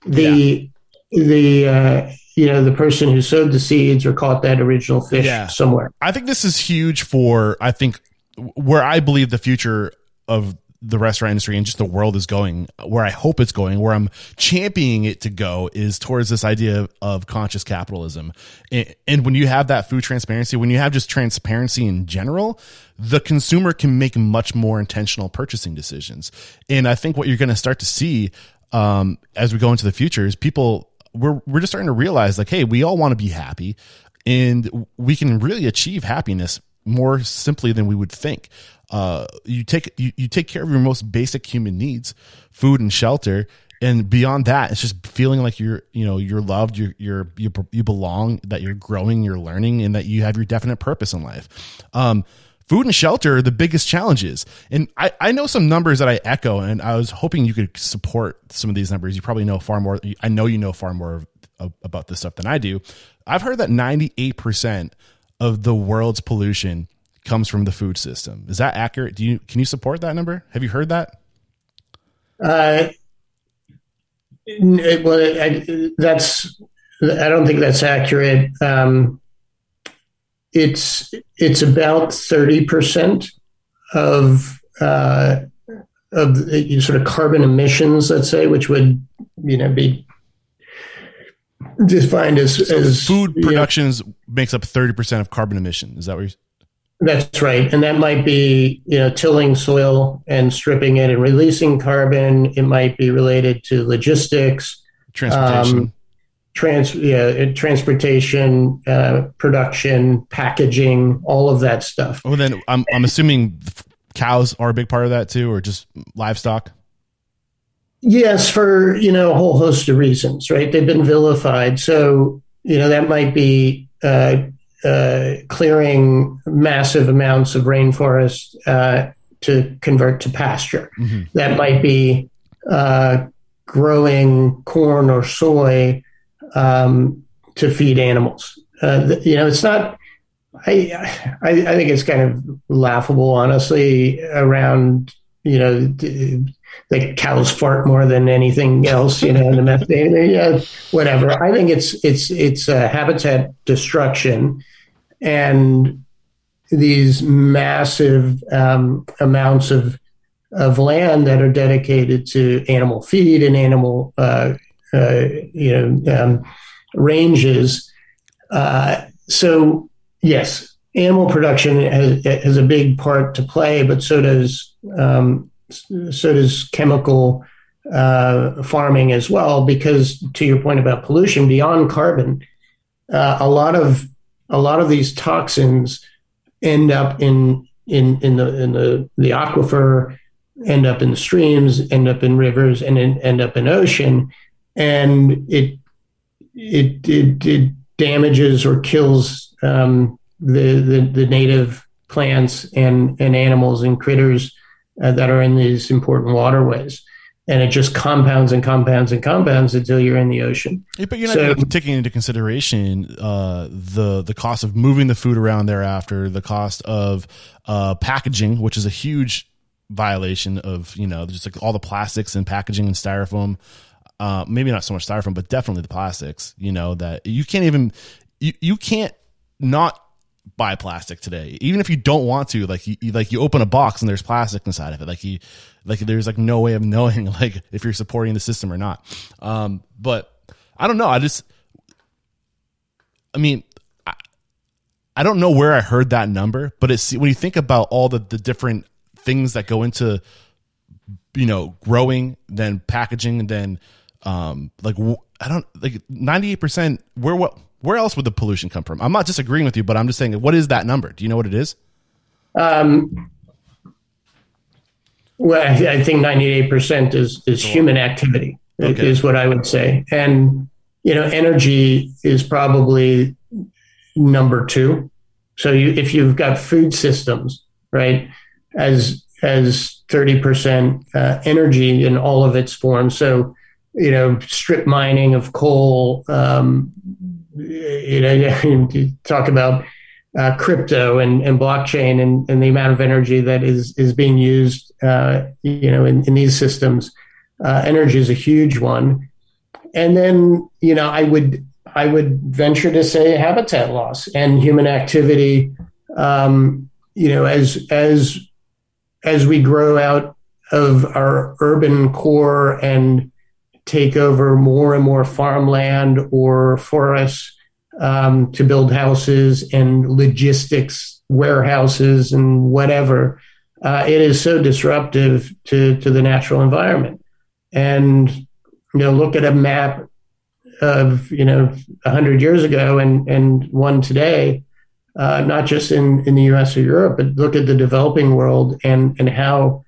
the yeah. the uh, you know the person who sowed the seeds or caught that original fish yeah. somewhere. I think this is huge for I think where I believe the future of the restaurant industry and just the world is going, where I hope it's going, where I'm championing it to go is towards this idea of, conscious capitalism. And, and, when you have that food transparency, when you have just transparency in general, the consumer can make much more intentional purchasing decisions. And I think what you're going to start to see um, as we go into the future is people we're we're just starting to realize like, hey, we all want to be happy, and we can really achieve happiness more simply than we would think uh, you take you, you take care of your most basic human needs, food and shelter, and beyond that, it's just feeling like you're you know you're loved, you're you're you, you belong, that you're growing, you're learning, and that you have your definite purpose in life. Um, food and shelter are the biggest challenges. And I, I know some numbers that I echo, and I was hoping you could support some of these numbers. You probably know far more. I know you know far more about this stuff than I do. I've heard that 98% of the world's pollution comes from the food system. Is that accurate? Do you can you support that number? Have you heard that? Uh, well, I, that's I don't think that's accurate. Um, it's it's about thirty percent of uh, of the, sort of carbon emissions, let's say, which would you know be defined as, so as food productions know, makes up thirty percent of carbon emission. Is that what you're? That's right. And that might be, you know, tilling soil and stripping it and releasing carbon. It might be related to logistics, transportation, um, trans, yeah, transportation, uh, production, packaging, all of that stuff. Well, then I'm, I'm assuming cows are a big part of that too, or just livestock. Yes, for, you know, a whole host of reasons, right? They've been vilified. So, you know, that might be, uh, uh, clearing massive amounts of rainforest uh, to convert to pasture. Mm-hmm. That might be uh, growing corn or soy um, to feed animals. Uh, you know, it's not. I, I, I think it's kind of laughable, honestly, around you know the cows fart more than anything else, you know, in the methane, *laughs* yeah, whatever. I think it's it's it's a habitat destruction, and these massive um, amounts of of land that are dedicated to animal feed and animal uh, uh, you know um, ranges. Uh, so yes, animal production has, has a big part to play, but so does um, so does chemical uh, farming as well. Because to your point about pollution, beyond carbon, uh, a lot of a lot of these toxins end up in in in the in the the aquifer, end up in the streams, end up in rivers, and end up in ocean, and it it it, it damages or kills um, the, the the native plants and and animals and critters uh, that are in these important waterways. And it just compounds and compounds and compounds until you're in the ocean. Yeah, but you're not So- taking into consideration uh, the the cost of moving the food around thereafter, the cost of uh, packaging, which is a huge violation of you know just like all the plastics and packaging and styrofoam. Uh, maybe not so much styrofoam, but definitely the plastics. You know that you can't even you you can't not buy plastic today, even if you don't want to. Like you, you- like you open a box and there's plastic inside of it. Like you like there's like no way of knowing *laughs* like if you're supporting the system or not. Um, but I don't know. I just I mean, I, I don't know where I heard that number, but it's when you think about all the, the different things that go into, you know, growing, then packaging, then, um, like, I don't, like 98%, where, what, where else would the pollution come from? I'm not disagreeing with you, but I'm just saying, what is that number? Do you know what it is? Um, well, I, I think 98% is, is human activity, Okay. is what I would say. And, you know, energy is probably number two. So you, if you've got food systems, right, as, as 30% uh, energy in all of its forms. So, you know, strip mining of coal, um, you know, *laughs* you talk about uh, crypto and, and blockchain and, and the amount of energy that is is being used, uh, you know, in, in these systems. Uh, energy is a huge one, and then you know, I would I would venture to say habitat loss and human activity. Um, you know, as as as we grow out of our urban core and take over more and more farmland or forests um, to build houses and logistics warehouses and whatever. Uh, it is so disruptive to, to the natural environment. And, you know, look at a map of, you know, 100 years ago and, and one today, uh, not just in, in the US or Europe, but look at the developing world and, and how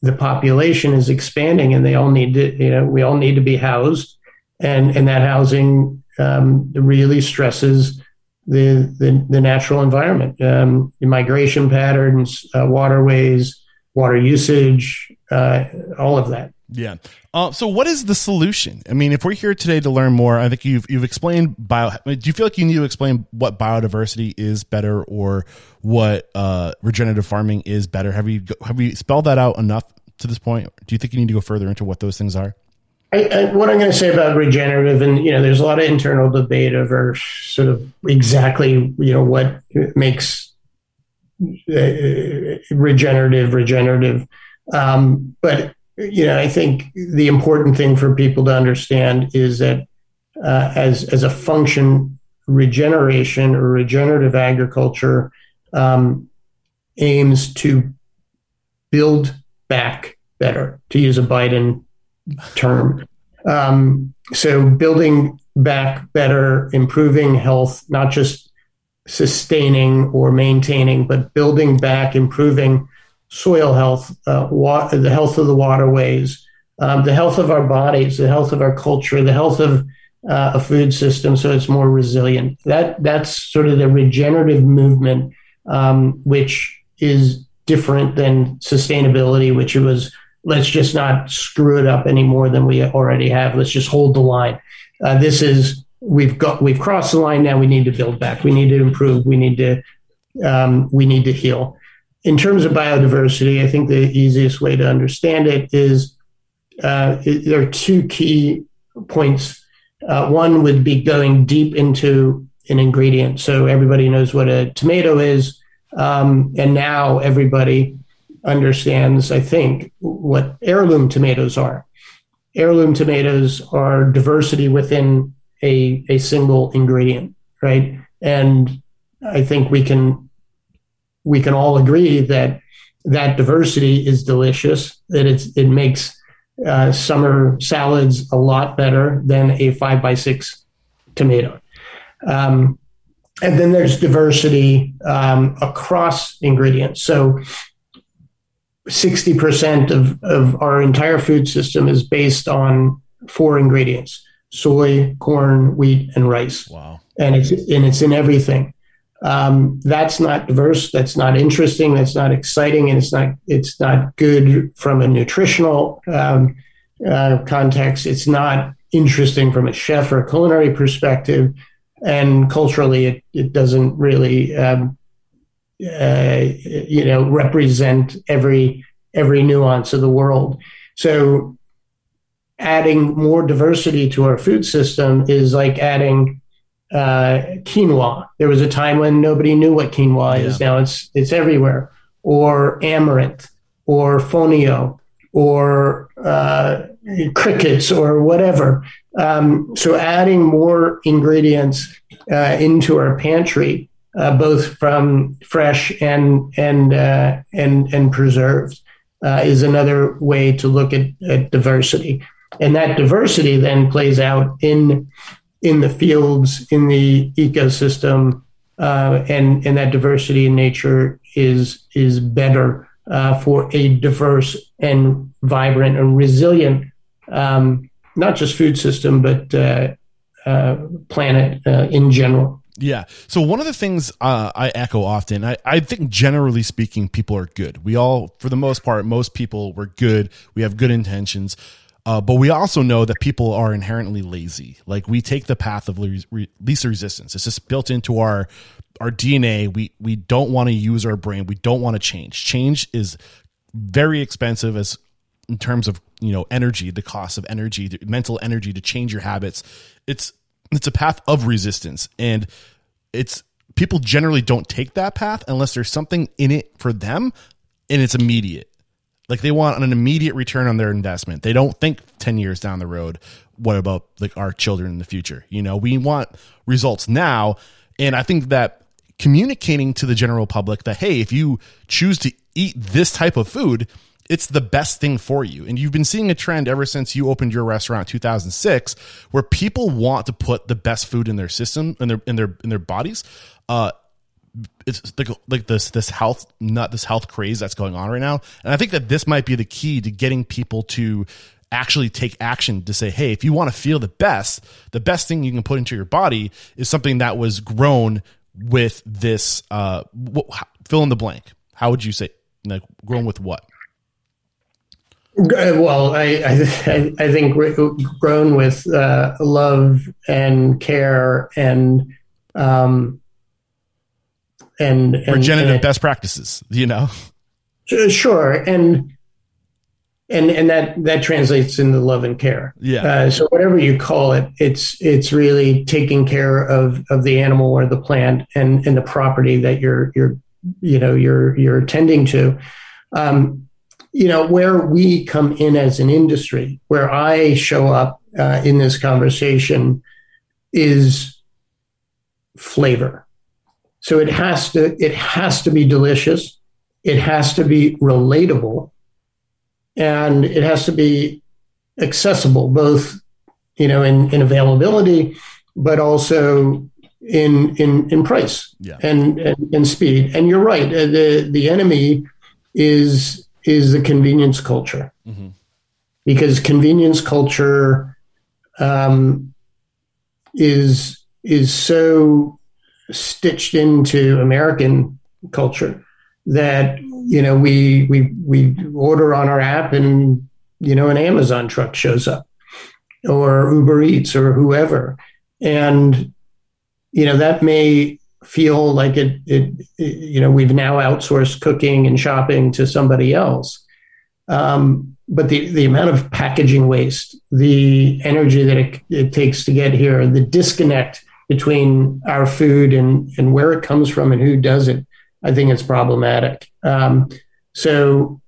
the population is expanding and they all need to, you know, we all need to be housed. And, and that housing um, really stresses the, the, the natural environment, um, the migration patterns, uh, waterways, water usage, uh, all of that. Yeah. Uh, so what is the solution? I mean, if we're here today to learn more, I think you've you've explained bio. Do you feel like you need to explain what biodiversity is better or what uh, regenerative farming is better? Have you have you spelled that out enough to this point? Do you think you need to go further into what those things are? I, I, what I'm going to say about regenerative, and you know, there's a lot of internal debate over sort of exactly you know what makes uh, regenerative regenerative. Um, but you know, I think the important thing for people to understand is that uh, as as a function, regeneration or regenerative agriculture um, aims to build back better, to use a Biden term. Um, so building back better, improving health, not just sustaining or maintaining, but building back, improving soil health, uh, the health of the waterways, um, the health of our bodies, the health of our culture, the health of uh, a food system, so it's more resilient. That that's sort of the regenerative movement, um, which is different than sustainability, which it was let's just not screw it up any more than we already have. Let's just hold the line. Uh, this is we've got we've crossed the line now. We need to build back. We need to improve. We need to um, we need to heal. In terms of biodiversity, I think the easiest way to understand it is uh, there are two key points. Uh, one would be going deep into an ingredient, so everybody knows what a tomato is, um, and now everybody understands, I think, what heirloom tomatoes are. Heirloom tomatoes are diversity within a, a single ingredient, right? And I think we can we can all agree that that diversity is delicious. That it's it makes uh, summer salads a lot better than a five by six tomato. Um, and then there's diversity um, across ingredients. So 60% of, of our entire food system is based on four ingredients soy, corn, wheat, and rice. Wow. And it's, and it's in everything. um, that's not diverse. That's not interesting. That's not exciting, and it's not it's not good from a nutritional um, uh, context. It's not interesting from a chef or a culinary perspective, and culturally, it it doesn't really um, uh, you know represent every every nuance of the world. So, adding more diversity to our food system is like adding uh, quinoa. There was a time when nobody knew what quinoa yeah. is. Now it's it's everywhere. Or amaranth, or fonio, or uh, crickets, or whatever. Um, so adding more ingredients uh, into our pantry, uh, both from fresh and and uh, and and preserved, uh, is another way to look at, at diversity. And that diversity then plays out in in the fields, in the ecosystem, uh, and and that diversity in nature is is better uh, for a diverse and vibrant and resilient, um, not just food system, but uh, planet in general. Yeah. So one of the things uh, I echo often, I, I think generally speaking, people are good. We all, for the most part, most people were good. We have good intentions. Uh, but we also know that people are inherently lazy. Like we take the path of least resistance. It's just built into our our DNA. We we don't want to use our brain. We don't want to change. Change is very expensive as in terms of you know energy, the cost of energy, mental energy to change your habits. It's it's a path of resistance, and it's people generally don't take that path unless there's something in it for them, and it's immediate. Like they want an immediate return on their investment. They don't think 10 years down the road, what about like our children in the future? You know, we want results now. And I think that communicating to the general public that, hey, if you choose to eat this type of food, it's the best thing for you. And you've been seeing a trend ever since you opened your restaurant 2006 where people want to put the best food in their system and their in their in their bodies. Uh it's like like this this health not this health craze that's going on right now and i think that this might be the key to getting people to actually take action to say hey if you want to feel the best the best thing you can put into your body is something that was grown with this uh fill in the blank how would you say like grown with what well, I I, I think grown with uh, love and care and um, and, and regenerative and best practices, you know? Sure. And, and, and that, that translates into love and care. Yeah. Uh, so whatever you call it, it's, it's really taking care of, of the animal or the plant and, and the property that you're, you're, you know, you're, you're tending to. Um, you know, where we come in as an industry, where I show up uh, in this conversation is flavor so it has to it has to be delicious. It has to be relatable, and it has to be accessible, both you know in, in availability, but also in in in price yeah. and, and, and speed. And you're right. Uh, the the enemy is is the convenience culture mm-hmm. because convenience culture um, is is so stitched into American culture that you know we we we order on our app and you know an Amazon truck shows up or Uber Eats or whoever and you know that may feel like it, it, it you know we've now outsourced cooking and shopping to somebody else um, but the, the amount of packaging waste the energy that it, it takes to get here the disconnect between our food and, and where it comes from and who does it, I think it's problematic. Um, so,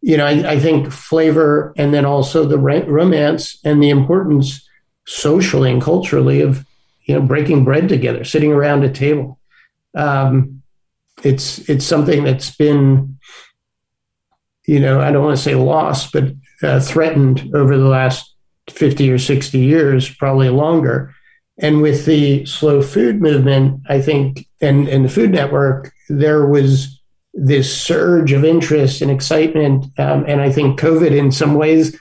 you know, I, I, think flavor and then also the romance and the importance socially and culturally of, you know, breaking bread together, sitting around a table. Um, it's it's something that's been, you know, I don't want to say lost, but uh, threatened over the last 50 or 60 years, probably longer. And with the slow food movement, I think, and, and the Food Network, there was this surge of interest and excitement. Um, and I think COVID, in some ways,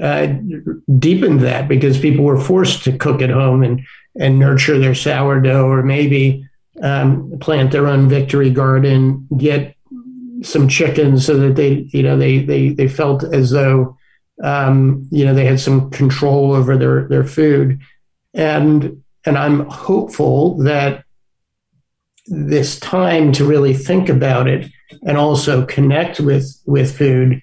uh, deepened that because people were forced to cook at home and, and nurture their sourdough or maybe um, plant their own victory garden, get some chickens so that they, you know, they they they felt as though, um, you know, they had some control over their their food, and and I'm hopeful that this time to really think about it and also connect with with food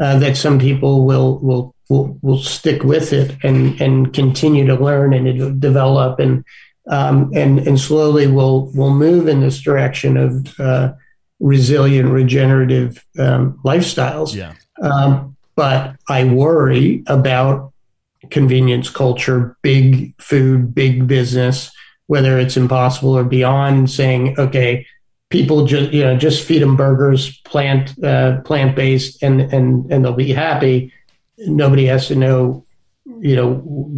uh, that some people will will will will stick with it and and continue to learn and develop and um, and and slowly will will move in this direction of uh, resilient regenerative um, lifestyles. Yeah. Um, but I worry about convenience culture, big food, big business, whether it's impossible or beyond saying, okay, people just you know just feed them burgers, plant uh, plant based, and and and they'll be happy. Nobody has to know, you know,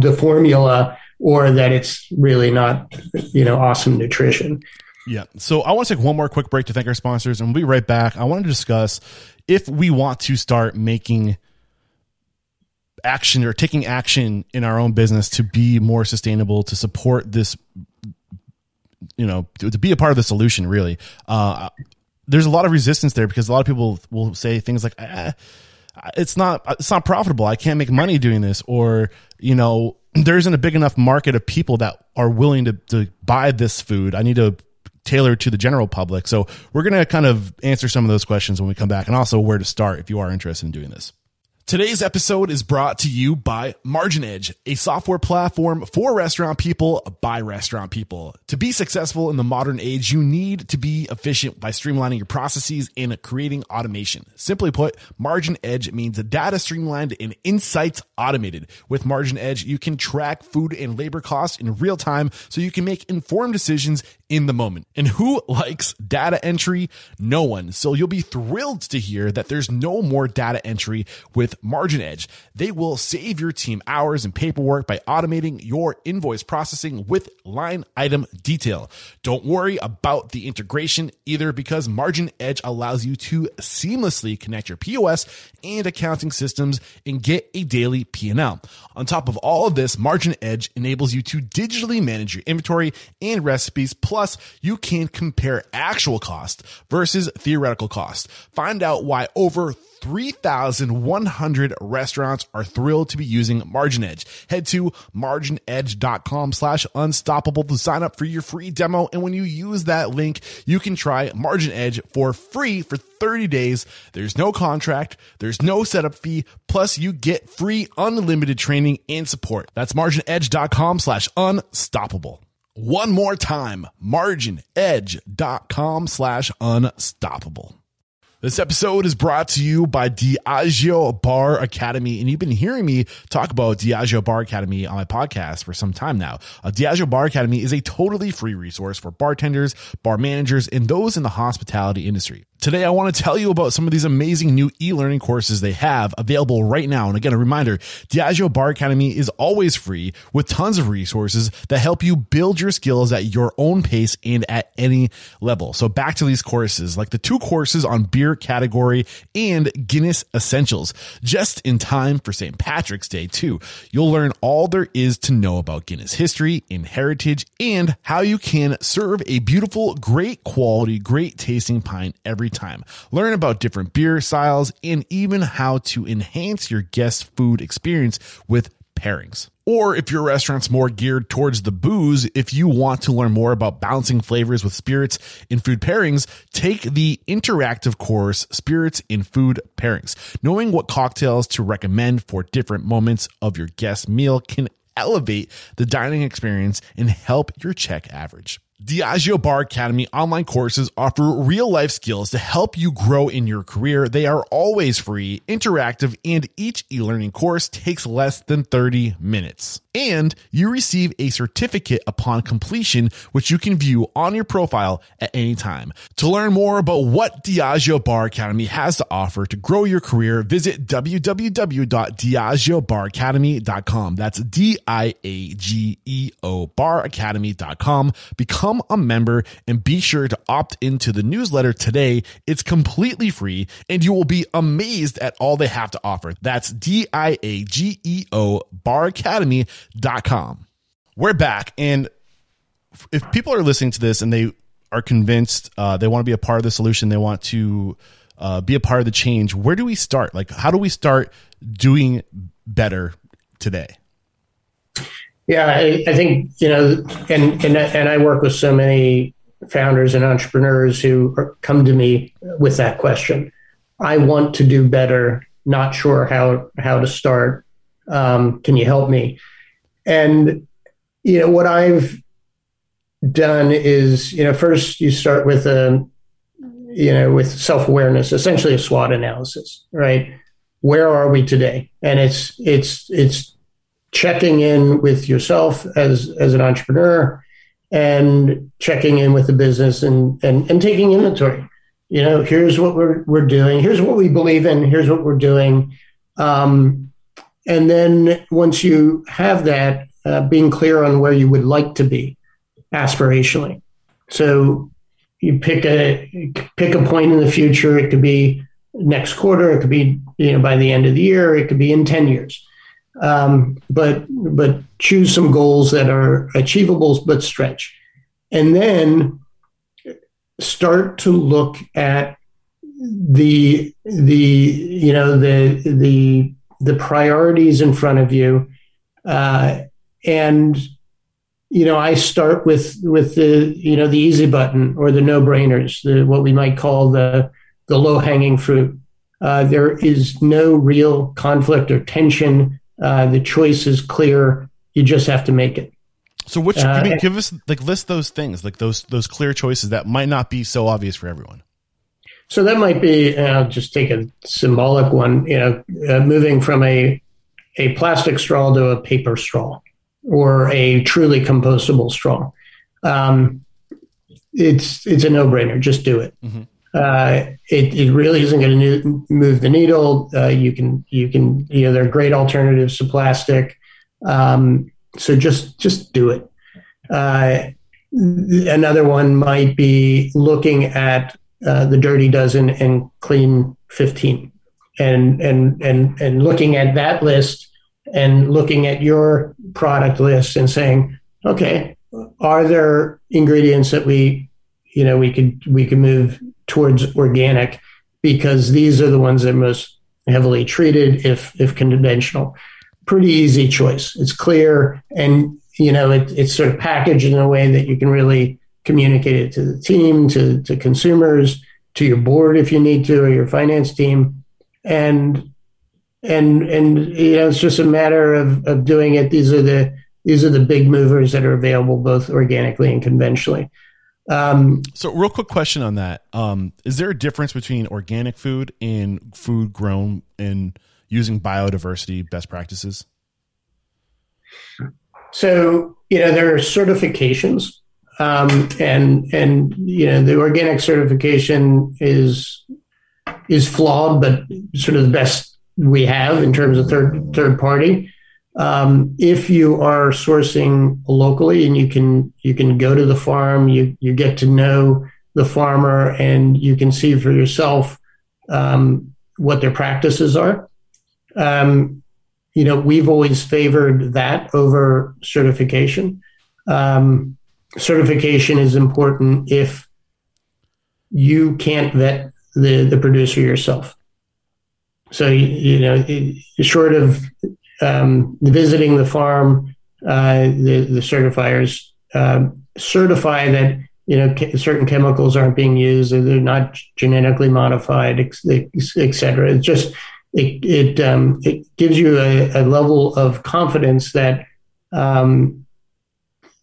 the formula or that it's really not, you know, awesome nutrition. Yeah. So I want to take one more quick break to thank our sponsors, and we'll be right back. I want to discuss if we want to start making action or taking action in our own business to be more sustainable, to support this you know to, to, be a part of the solution really uh, there's a lot of resistance there because a lot of people will say things like ah, it's not it's not profitable. I can't make money doing this. Or you know there isn't a big enough market of people that are willing to, to buy this food. I need to tailor to the general public. So we're going to kind of answer some of those questions when we come back and also where to start if you are interested in doing this Today's episode is brought to you by Margin Edge, a software platform for restaurant people by restaurant people. To be successful in the modern age, you need to be efficient by streamlining your processes and creating automation. Simply put, Margin Edge means data streamlined and insights automated. With Margin Edge, you can track food and labor costs in real time so you can make informed decisions in the moment. And who likes data entry? No one. So you'll be thrilled to hear that there's no more data entry with Margin Edge. They will save your team hours and paperwork by automating your invoice processing with line item detail. Don't worry about the integration either because Margin Edge allows you to seamlessly connect your POS and accounting systems and get a daily P&L. On top of all of this, Margin Edge enables you to digitally manage your inventory and recipes. Plus, you can compare actual cost versus theoretical cost. Find out why over 3,100 restaurants are thrilled to be using Margin Edge. Head to marginedge.com slash unstoppable to sign up for your free demo. And when you use that link, you can try Margin Edge for free for 30 days. There's no contract. There's no setup fee. Plus you get free unlimited training and support. That's marginedge.com slash unstoppable. One more time, marginedge.com slash unstoppable. This episode is brought to you by Diageo Bar Academy. And you've been hearing me talk about Diageo Bar Academy on my podcast for some time now. Uh, Diageo Bar Academy is a totally free resource for bartenders, bar managers, and those in the hospitality industry. Today, I want to tell you about some of these amazing new e-learning courses they have available right now. And again, a reminder, Diageo Bar Academy is always free with tons of resources that help you build your skills at your own pace and at any level. So back to these courses, like the two courses on beer category and Guinness essentials, just in time for St. Patrick's Day too. You'll learn all there is to know about Guinness history and heritage and how you can serve a beautiful, great quality, great tasting pint every time. Learn about different beer styles and even how to enhance your guest food experience with pairings. Or if your restaurant's more geared towards the booze, if you want to learn more about balancing flavors with spirits in food pairings, take the interactive course Spirits in Food Pairings. Knowing what cocktails to recommend for different moments of your guest meal can elevate the dining experience and help your check average. Diageo Bar Academy online courses offer real life skills to help you grow in your career. They are always free, interactive, and each e-learning course takes less than 30 minutes. And you receive a certificate upon completion, which you can view on your profile at any time. To learn more about what Diageo Bar Academy has to offer to grow your career, visit www.diageobaracademy.com. That's D-I-A-G-E-O baracademy.com. Become become a member and be sure to opt into the newsletter today. It's completely free and you will be amazed at all they have to offer. That's D-I-A-G-E-O baracademy.com. We're back and if people are listening to this and they are convinced uh, they want to be a part of the solution, they want to uh, be a part of the change. Where do we start? Like, how do we start doing better today? Yeah, I, I think you know, and and and I work with so many founders and entrepreneurs who are, come to me with that question. I want to do better. Not sure how how to start. Um, can you help me? And you know what I've done is you know first you start with a you know with self awareness, essentially a SWOT analysis, right? Where are we today? And it's it's it's checking in with yourself as as an entrepreneur and checking in with the business and and, and taking inventory. You know, here's what we're we're doing. Here's what we believe in. Here's what we're doing. Um, and then once you have that, uh, being clear on where you would like to be aspirationally. So you pick a pick a point in the future. It could be next quarter. It could be you know by the end of the year. It could be in ten years. Um, but but choose some goals that are achievable but stretch, and then start to look at the the you know the the the priorities in front of you, uh, and you know I start with with the you know the easy button or the no brainers, the what we might call the the low hanging fruit. Uh, there is no real conflict or tension uh, the choice is clear. You just have to make it. So, which uh, mean, give us like list those things, like those those clear choices that might not be so obvious for everyone. So that might be. I'll just take a symbolic one. You know, uh, moving from a a plastic straw to a paper straw, or a truly compostable straw. Um, it's it's a no brainer. Just do it. Mm-hmm uh, it, it really isn't going to move the needle. Uh, you can you can you know there are great alternatives to plastic. Um, so just just do it. Uh, another one might be looking at uh, the dirty dozen and clean fifteen, and and and and looking at that list and looking at your product list and saying, okay, are there ingredients that we you know we could we could move towards organic because these are the ones that are most heavily treated if if conventional. Pretty easy choice. It's clear and you know it, it's sort of packaged in a way that you can really communicate it to the team to, to consumers to your board if you need to or your finance team. And and and you know it's just a matter of of doing it. These are the these are the big movers that are available both organically and conventionally um, so, real quick question on that: um, Is there a difference between organic food and food grown and using biodiversity best practices? So, you know, there are certifications, um, and and you know, the organic certification is is flawed, but sort of the best we have in terms of third third party. Um, if you are sourcing locally and you can you can go to the farm, you you get to know the farmer and you can see for yourself um, what their practices are. Um, you know, we've always favored that over certification. Um, certification is important if you can't vet the the producer yourself. So you, you know, short of um, visiting the farm, uh, the, the certifiers uh, certify that you know certain chemicals aren't being used, they're not genetically modified, et. It just it it um, it gives you a, a, level of confidence that um,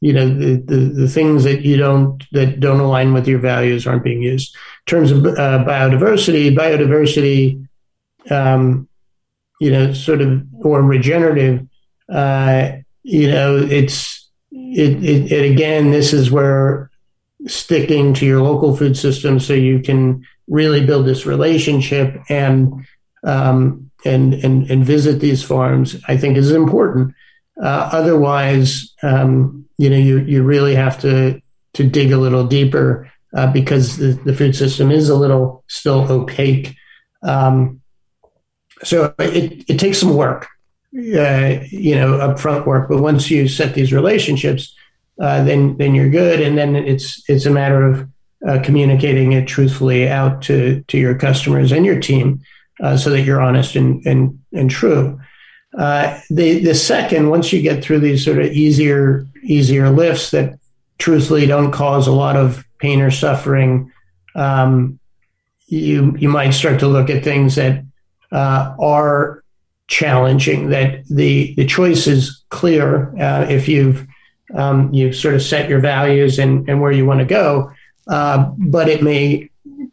you know the, the, the things that you don't that don't align with your values aren't being used. In terms of uh, biodiversity, biodiversity um, you know, sort of or regenerative, uh, you know, it's it, it, it again. This is where sticking to your local food system so you can really build this relationship and um, and and and visit these farms. I think is important. Uh, otherwise, um, you know, you you really have to to dig a little deeper uh, because the, the, food system is a little still opaque. Um, so it, it takes some work, uh, you know, upfront work. But once you set these relationships, uh, then then you're good. And then it's it's a matter of uh, communicating it truthfully out to to your customers and your team, uh, so that you're honest and and and true. Uh, the the second, once you get through these sort of easier easier lifts that truthfully don't cause a lot of pain or suffering, um, you you might start to look at things that uh, are challenging. That the the choice is clear uh, if you've um, you've sort of set your values and, and where you want to go, uh, but it may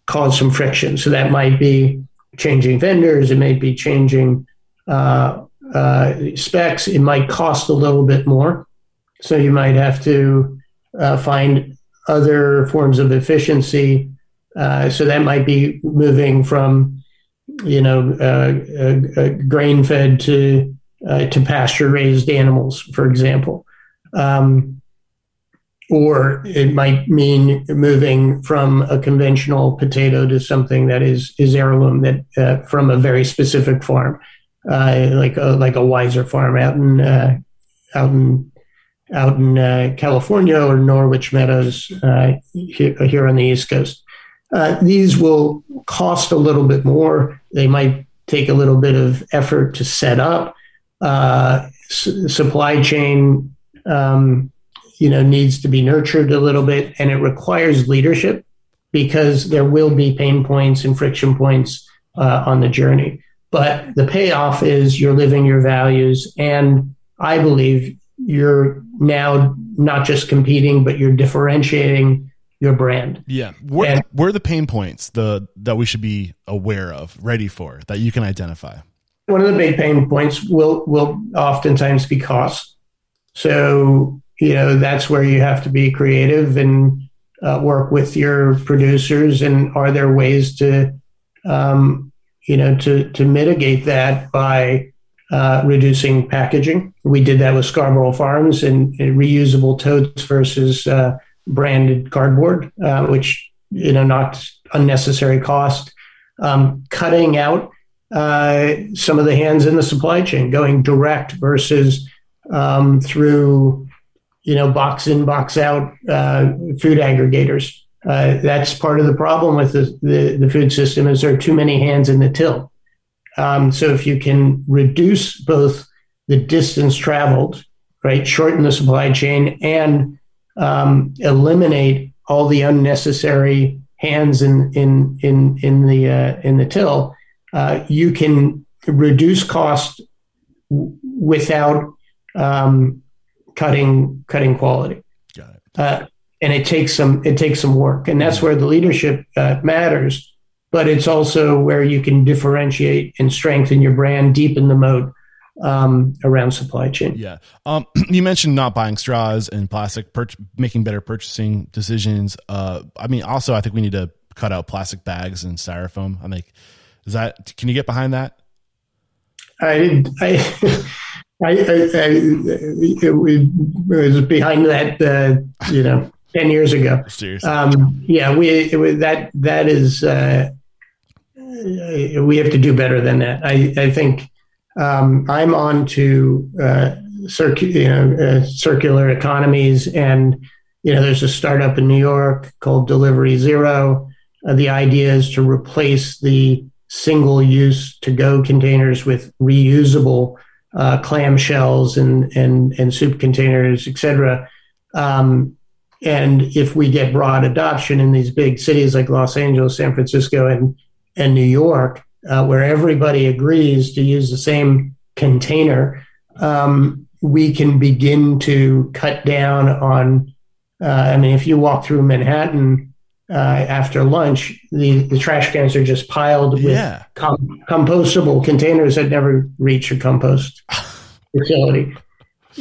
cause some friction. So that might be changing vendors. It may be changing uh, uh, specs. It might cost a little bit more. So you might have to uh, find other forms of efficiency. So that might be moving from, you know, uh, grain fed to to pasture raised animals, for example. Um, or it might mean moving from a conventional potato to something that is is heirloom that uh, from a very specific farm, uh, like a like a Weiser farm out in uh, out in out in uh, California or Norwich Meadows uh, here, here, on the East Coast. Uh, these will cost a little bit more. They might take a little bit of effort to set up. S- supply chain um, you know, needs to be nurtured a little bit, and it requires leadership because there will be pain points and friction points uh, on the journey. But the payoff is you're living your values, and I believe you're now not just competing, but you're differentiating your brand. Yeah, where, and, where are the pain points the that we should be aware of, ready for, that you can identify? One of the big pain points will will oftentimes be cost. So, you know, that's where you have to be creative and uh, work with your producers. And are there ways to, um, you know, to, to mitigate that by uh, reducing packaging? We did that with Scarborough Farms and, and reusable totes versus uh, branded cardboard, uh, which, you know, not unnecessary cost. Um, cutting out uh, some of the hands in the supply chain, going direct versus um, through you know box in box out uh, food aggregators. Uh, that's part of the problem with the, the, the, food system is there are too many hands in the till. Um, so if you can reduce both the distance traveled, right, shorten the supply chain, and um, eliminate all the unnecessary hands in in in in the uh, in the till, uh, you can reduce cost w- without um, cutting cutting quality. Got it. Uh, and it takes some it takes some work, and that's where the leadership uh, matters. But it's also where you can differentiate and strengthen your brand, deepen the moat um, around supply chain. Yeah. Um, *clears throat* you mentioned not buying straws and plastic, per- making better purchasing decisions. Uh, I mean, also, I think we need to cut out plastic bags and styrofoam. I think, is that, can you get behind that? I, *laughs* I, I, I, I it, was behind that, uh, you know, ten years ago. Seriously. Um, yeah, we it, that that is uh, we have to do better than that. I, I think um, I'm on to uh, circu- you know, uh, circular economies, and you know, there's a startup in New York called Delivery Zero. Uh, the idea is to replace the single-use to-go containers with reusable uh, clam shells and, and, and soup containers, etc. Um, and if we get broad adoption in these big cities like Los Angeles, San Francisco, and, and New York, uh, where everybody agrees to use the same container, um, we can begin to cut down on. Uh, I mean, if you walk through Manhattan uh, after lunch, the, the trash cans are just piled with yeah. com- compostable containers that never reach a compost *laughs* facility.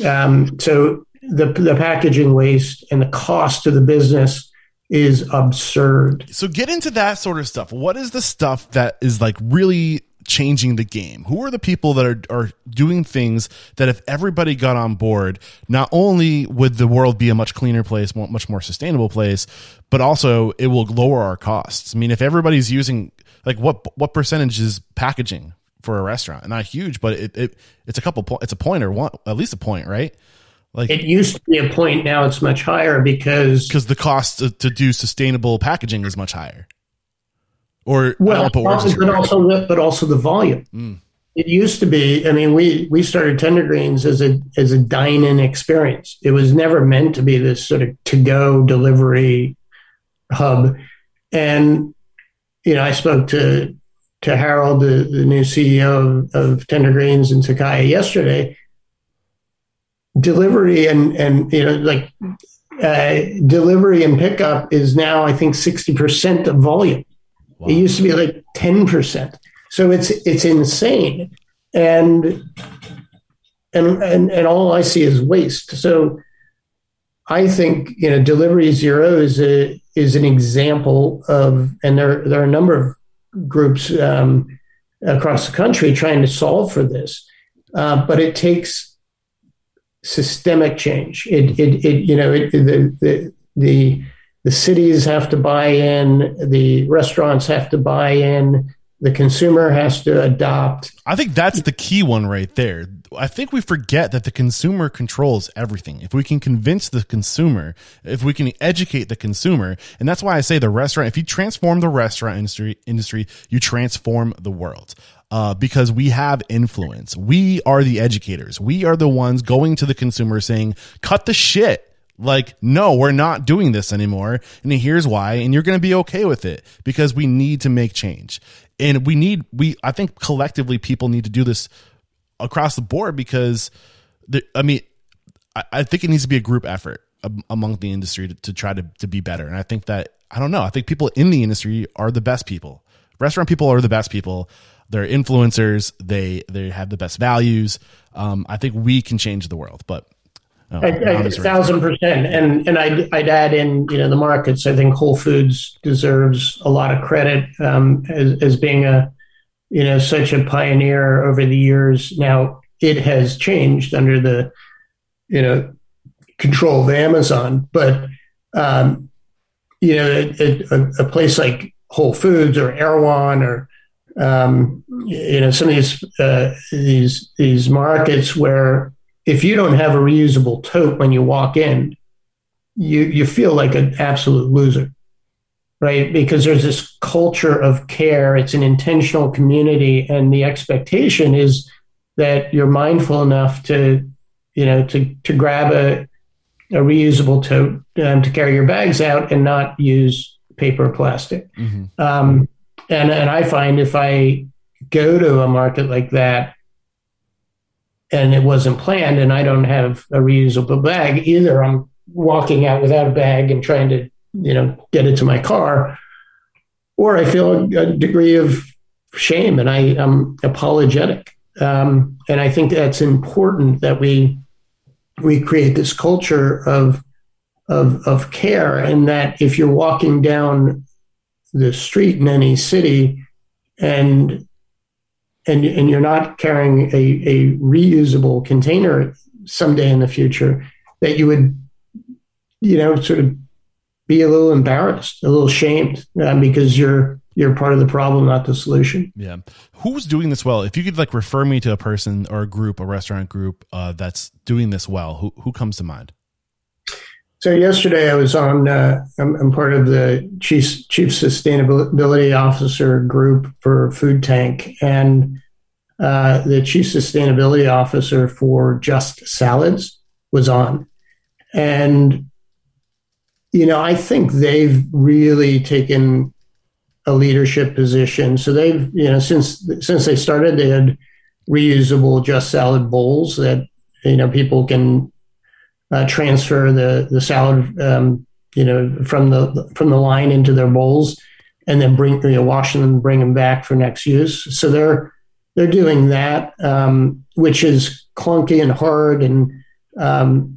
Um, so the the packaging waste and the cost to the business is absurd. So get into that sort of stuff. What is the stuff that is like really changing the game? Who are the people that are, are doing things that if everybody got on board, not only would the world be a much cleaner place, much more sustainable place, but also it will lower our costs. I mean, if everybody's using like what what percentage is packaging for a restaurant? Not huge, but it, it it's a couple po- it's a point or one at least a point, right? Like it used to be a point, now it's much higher because because the cost to, to, do sustainable packaging is much higher. Or well, but also the, but also the volume. Mm. It used to be. I mean, we we started Tender Greens as a as a dine-in experience. It was never meant to be this sort of to-go delivery hub. And you know, I spoke to to Harold, the, the new CEO of, of Tender Greens and Sakaya yesterday. Delivery and and you know like uh, delivery and pickup is now I think sixty percent of volume. Wow. It used to be like ten percent. So it's it's insane, and and and and all I see is waste. So I think you know delivery zero is a is an example of, and there there are a number of groups um, across the country trying to solve for this, uh, but it takes systemic change. It it, it you know it, the the the the cities have to buy in, the restaurants have to buy in, the consumer has to adopt. I think that's the key one right there. I think we forget that the consumer controls everything. If we can convince the consumer, if we can educate the consumer, and that's why I say the restaurant, if you transform the restaurant industry, industry, you transform the world. Uh, because we have influence. We are the educators. We are the ones going to the consumer saying, cut the shit. Like, no, we're not doing this anymore. And here's why. And you're going to be okay with it because we need to make change and we need we i think collectively people need to do this across the board because the, i mean I, I, think it needs to be a group effort among the industry to, to try to, to be better. And i think that i don't know i think people in the industry are the best people. Restaurant people are the best people. They're influencers. They they have the best values. Um, i think we can change the world but Oh, a, thousand percent, and and I'd, I'd add in you know the markets. I think Whole Foods deserves a lot of credit um, as, as being a you know such a pioneer over the years. Now it has changed under the you know control of Amazon, but um, you know a, a, place like Whole Foods or Erewhon or um, you know some of these uh, these these markets where if you don't have a reusable tote when you walk in, you you feel like an absolute loser, right? Because there's this culture of care. It's an intentional community, and the expectation is that you're mindful enough to, you know, to to grab a a reusable tote um, to carry your bags out and not use paper or plastic. Mm-hmm. Um, and and I find if I go to a market like that and it wasn't planned and I don't have a reusable bag, either I'm walking out without a bag and trying to, you know, get it to my car, or I feel a, degree of shame and I am apologetic. Um, and I think that's important that we we create this culture of of of care, and that if you're walking down the street in any city and and and you're not carrying a, a reusable container someday in the future, that you would, you know, sort of be a little embarrassed, a little shamed uh, because you're you're part of the problem, not the solution. Yeah. Who's doing this well? If you could like refer me to a person or a group, a restaurant group uh, that's doing this well, who who comes to mind? So yesterday I was on. Uh, I'm, I'm, part of the chief chief sustainability officer group for Food Tank, and uh, the chief sustainability officer for Just Salads was on, and you know I think they've really taken a leadership position. So they've you know since since they started they had reusable Just Salad bowls that you know people can uh, transfer the the salad, um, you know, from the from the line into their bowls, and then bring you know wash them and bring them back for next use. So they're they're doing that, um, which is clunky and hard, and um,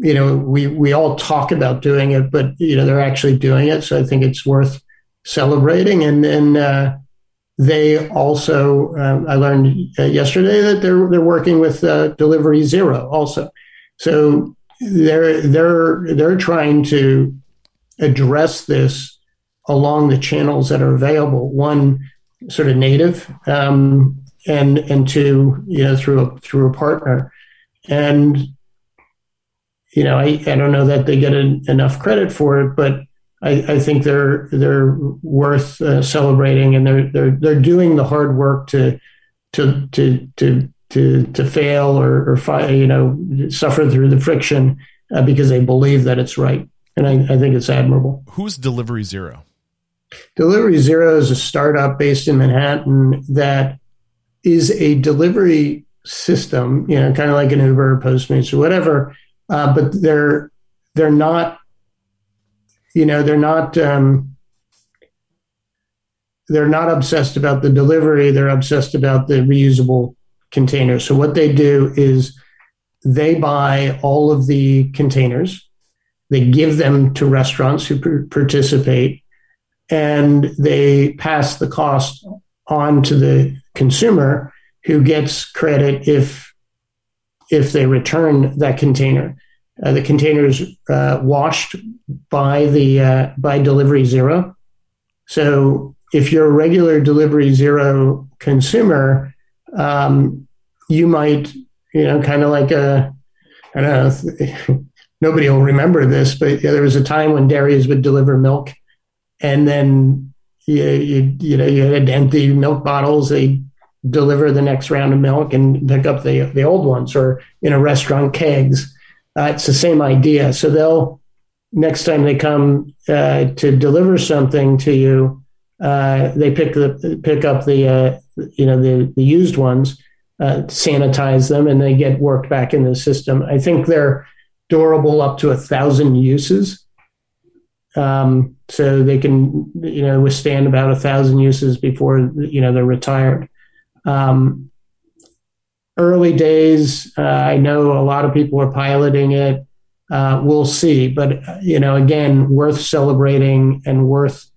you know we we all talk about doing it, but you know they're actually doing it. So I think it's worth celebrating. And then uh, they also, uh, I learned uh, yesterday that they're they're working with uh, Delivery Zero also. So they're they're they're trying to address this along the channels that are available. One, sort of native, um, and and two, you know, through a through a partner, and you know, I, I don't know that they get a, enough credit for it, but I, I think they're they're worth uh, celebrating, and they're they're they're doing the hard work to to to to to to fail or or fi- you know suffer through the friction uh, because they believe that it's right, and I, I think it's admirable. Who's Delivery Zero? Delivery Zero is a startup based in Manhattan that is a delivery system, you know, kind of like an Uber, or Postmates, or whatever. Uh, but they're they're not, you know, they're not um, they're not obsessed about the delivery. They're obsessed about the reusable containers. So what they do is they buy all of the containers, they give them to restaurants who participate, and they pass the cost on to the consumer who gets credit if if they return that container. Uh, the container is uh, washed by the uh, by delivery zero. So if you're a regular delivery zero consumer, um, you might you know kind of like a I don't know. *laughs* Nobody will remember this, but yeah, there was a time when dairies would deliver milk, and then you, you, you know you had empty milk bottles. They deliver the next round of milk and pick up the the old ones, or in a restaurant kegs. Uh, it's the same idea. So they'll next time they come uh, to deliver something to you, uh, they pick the pick up the uh, you know the the used ones, uh, sanitize them, and they get worked back in the system. I think they're durable up to a thousand uses. Um, so they can you know withstand about a thousand uses before you know they're retired. Um, early days, uh, I know a lot of people are piloting it. Uh, we'll see, but you know, again, worth celebrating and worth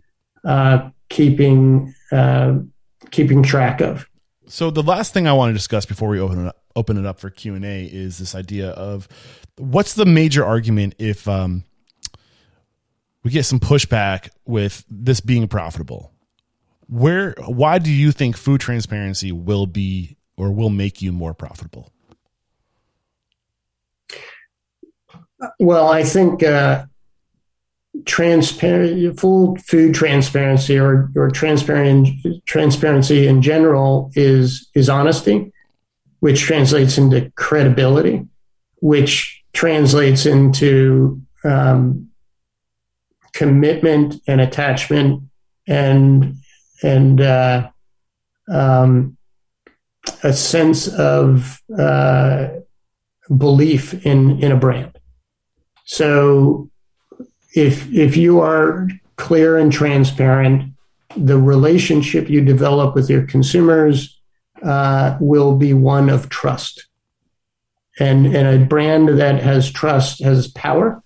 uh, keeping uh, keeping track of. So the last thing I want to discuss before we open it up, open it up for Q and A is this idea of what's the major argument if um, we get some pushback with this being profitable where why do you think food transparency will be or will make you more profitable? Well i think uh, transparent full food transparency or, or transparent transparency in general is is honesty which translates into credibility which translates into um, commitment and attachment and and uh, um, a sense of uh, belief in in a brand. So if if you are clear and transparent, the relationship you develop with your consumers uh, will be one of trust. And, and a brand that has trust has power.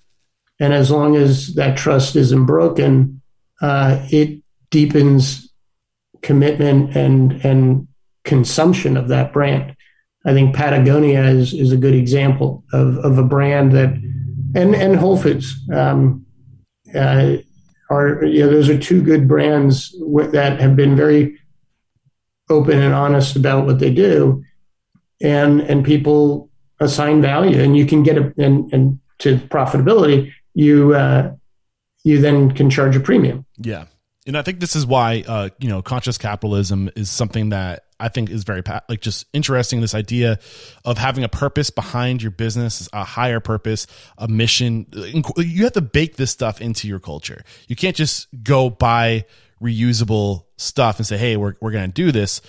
And as long as that trust isn't broken, uh, it deepens commitment and and consumption of that brand. I think Patagonia is is a good example of of a brand that, and and Whole Foods um, uh, are you know those are two good brands that have been very open and honest about what they do, and and people assign value, and you can get a and and to profitability you uh, you then can charge a premium. Yeah and I think this is why uh, you know conscious capitalism is something that I think is very like just interesting. This idea of having a purpose behind your business, a higher purpose, a mission. You have to bake this stuff into your culture. You can't just go buy reusable stuff and say, "Hey, we're we're going to do this."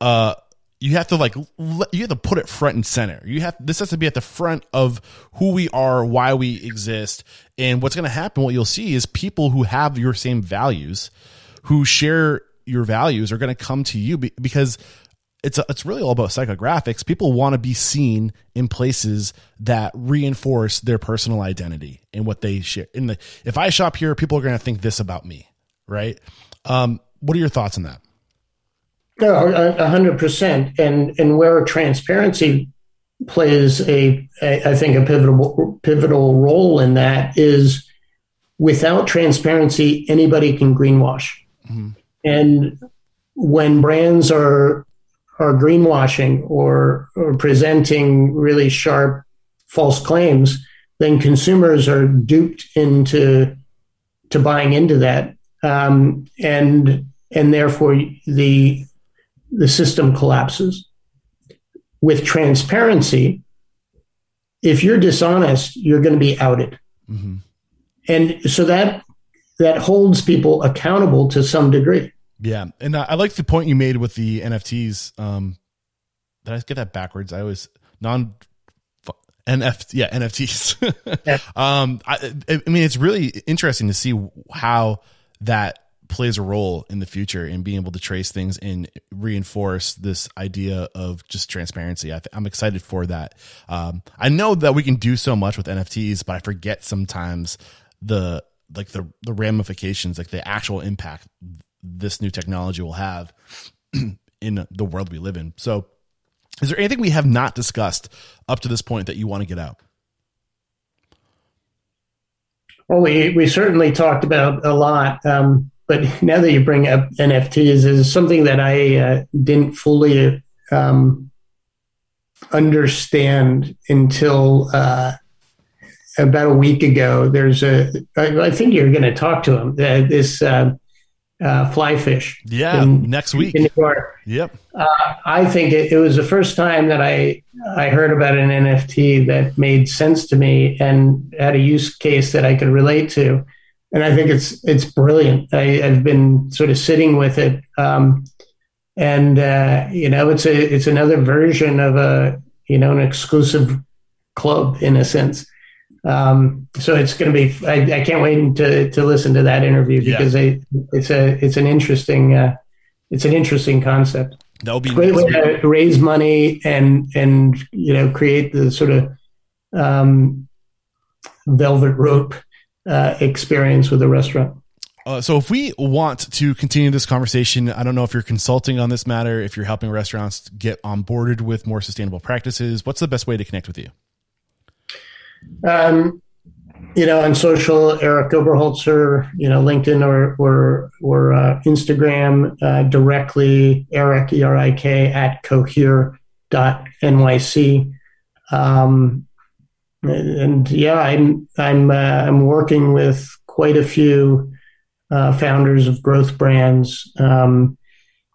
Uh, you have to like you have to put it front and center. You have this has to be at the front of who we are, why we exist, and what's going to happen. What you'll see is people who have your same values, who share your values, are going to come to you because it's a, it's really all about psychographics. People want to be seen in places that reinforce their personal identity and what they share. In the if I shop here, people are going to think this about me, right? Um, what are your thoughts on that? No, a hundred percent. And and where transparency plays a, a, I think a pivotal pivotal role in that is without transparency, anybody can greenwash. Mm-hmm. And when brands are are greenwashing or, or presenting really sharp false claims, then consumers are duped into to buying into that, um, and and therefore the the system collapses. With transparency, if you're dishonest, you're going to be outed, mm-hmm. and so that that holds people accountable to some degree. Yeah, and I like the point you made with the NFTs. Um, did I get that backwards? I always non NFT, yeah, NFTs. *laughs* um, I, I mean, it's really interesting to see how that plays a role in the future in being able to trace things and reinforce this idea of just transparency. I am excited for that. Um, I know that we can do so much with NFTs, but I forget sometimes the like the the ramifications, like the actual impact this new technology will have *clears throat* in the world we live in. So is there anything we have not discussed up to this point that you want to get out? Well, we, we certainly talked about a lot. Um, but *laughs* now that you bring up NFTs, is something that I uh, didn't fully um, understand until uh, about a week ago. There's a, I, I think you're going to talk to him. Uh, this uh, uh, Flyfish. Yeah, in, next week. In New York. Yep. Uh, I think it, it, was the first time that I I heard about an NFT that made sense to me and had a use case that I could relate to, and I think it's it's brilliant. I, have been sort of sitting with it, um, and uh, you know, it's a it's another version of a you know an exclusive club in a sense. Um, so it's going to be. I, I, can't wait to to listen to that interview because yeah. it's a it's an interesting uh, it's an interesting concept. That'll be great way to raise money and and you know create the sort of um, velvet rope uh, experience with a restaurant. Uh, so if we want to continue this conversation, I don't know if you're consulting on this matter, if you're helping restaurants get onboarded with more sustainable practices, what's the best way to connect with you? Um, you know, on social, Erik Oberholtzer, you know, LinkedIn or or or uh, Instagram uh, directly, Erik E R I K at cohere dot nyc. Um, and, and, yeah, I'm I'm uh, I'm working with quite a few uh, founders of growth brands um,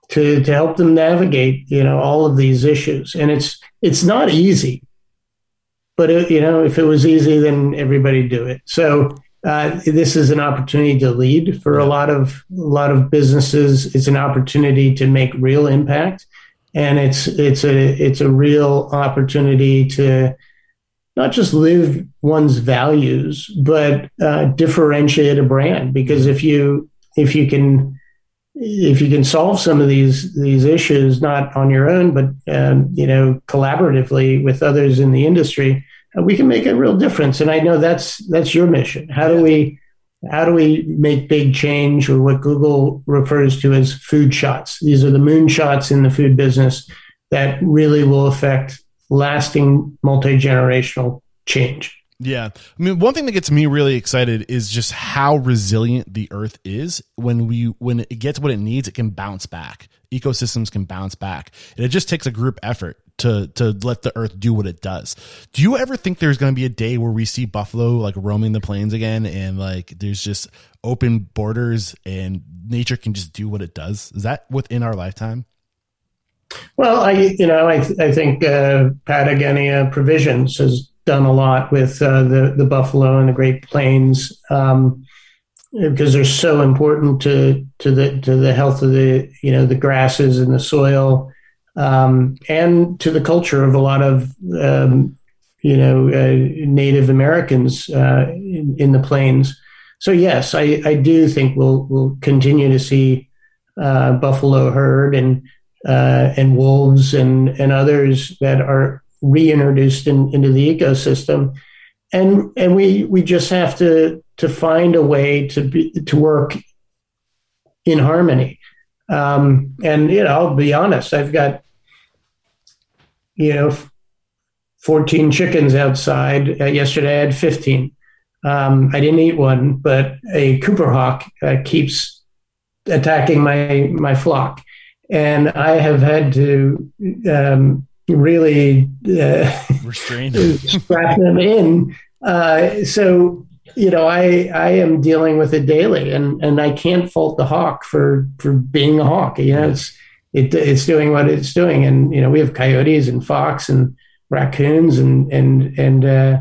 to to help them navigate, you know, all of these issues, and it's it's not easy but it, you know, if it was easy, then everybody do it. So uh, this is an opportunity to lead for a lot of a lot of businesses. It's an opportunity to make real impact, and it's it's a it's a real opportunity to not just live one's values, but uh, differentiate a brand. Because if you if you can if you can solve some of these these issues not on your own but um, you know collaboratively with others in the industry uh, we can make a real difference. And i know that's that's your mission. How do we how do we make big change or what google refers to as food shots? These are the moon shots in the food business that really will affect lasting multi-generational change yeah. I mean, one thing that gets me really excited is just how resilient the earth is when we when it gets what it needs, it can bounce back. Ecosystems can bounce back. And it just takes a group effort to to let the earth do what it does. Do you ever think there's going to be a day where we see buffalo like roaming the plains again and like there's just open borders and nature can just do what it does? Is that within our lifetime? Well, I you know I I think uh, Patagonia Provisions has done a lot with uh, the the buffalo and the Great Plains um, because they're so important to to the to the health of the you know the grasses and the soil um, and to the culture of a lot of um, you know uh, Native Americans uh, in, in, the plains. So yes, I, I do think we'll we'll continue to see uh, buffalo herd and uh, and wolves and and others that are reintroduced in, into the ecosystem, and and we we just have to to find a way to be to work in harmony. Um, and you know, I'll be honest, I've got you know 14 chickens outside. Uh, yesterday I had 15. Um, I didn't eat one, but a Cooper hawk uh, keeps attacking my my flock, and I have had to um, really uh, restrain *laughs* strap them in uh, so you know, I I am dealing with it daily, and and I can't fault the hawk for for being a hawk. You know, it's it, it's doing what it's doing, and you know, we have coyotes and fox and raccoons and and and uh,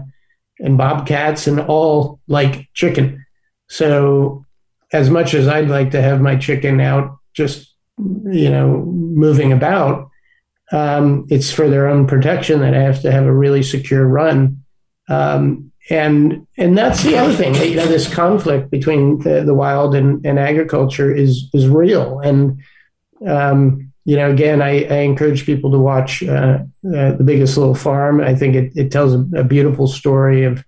and bobcats and all like chicken. So as much as I'd like to have my chicken out just you know moving about, um, it's for their own protection that I have to have a really secure run. Um, and and that's the other thing. You know, this conflict between the, the wild and, and agriculture is is real. And um, you know, again, I, I encourage people to watch uh, uh, the Biggest Little Farm. I think it, it tells a, a beautiful story of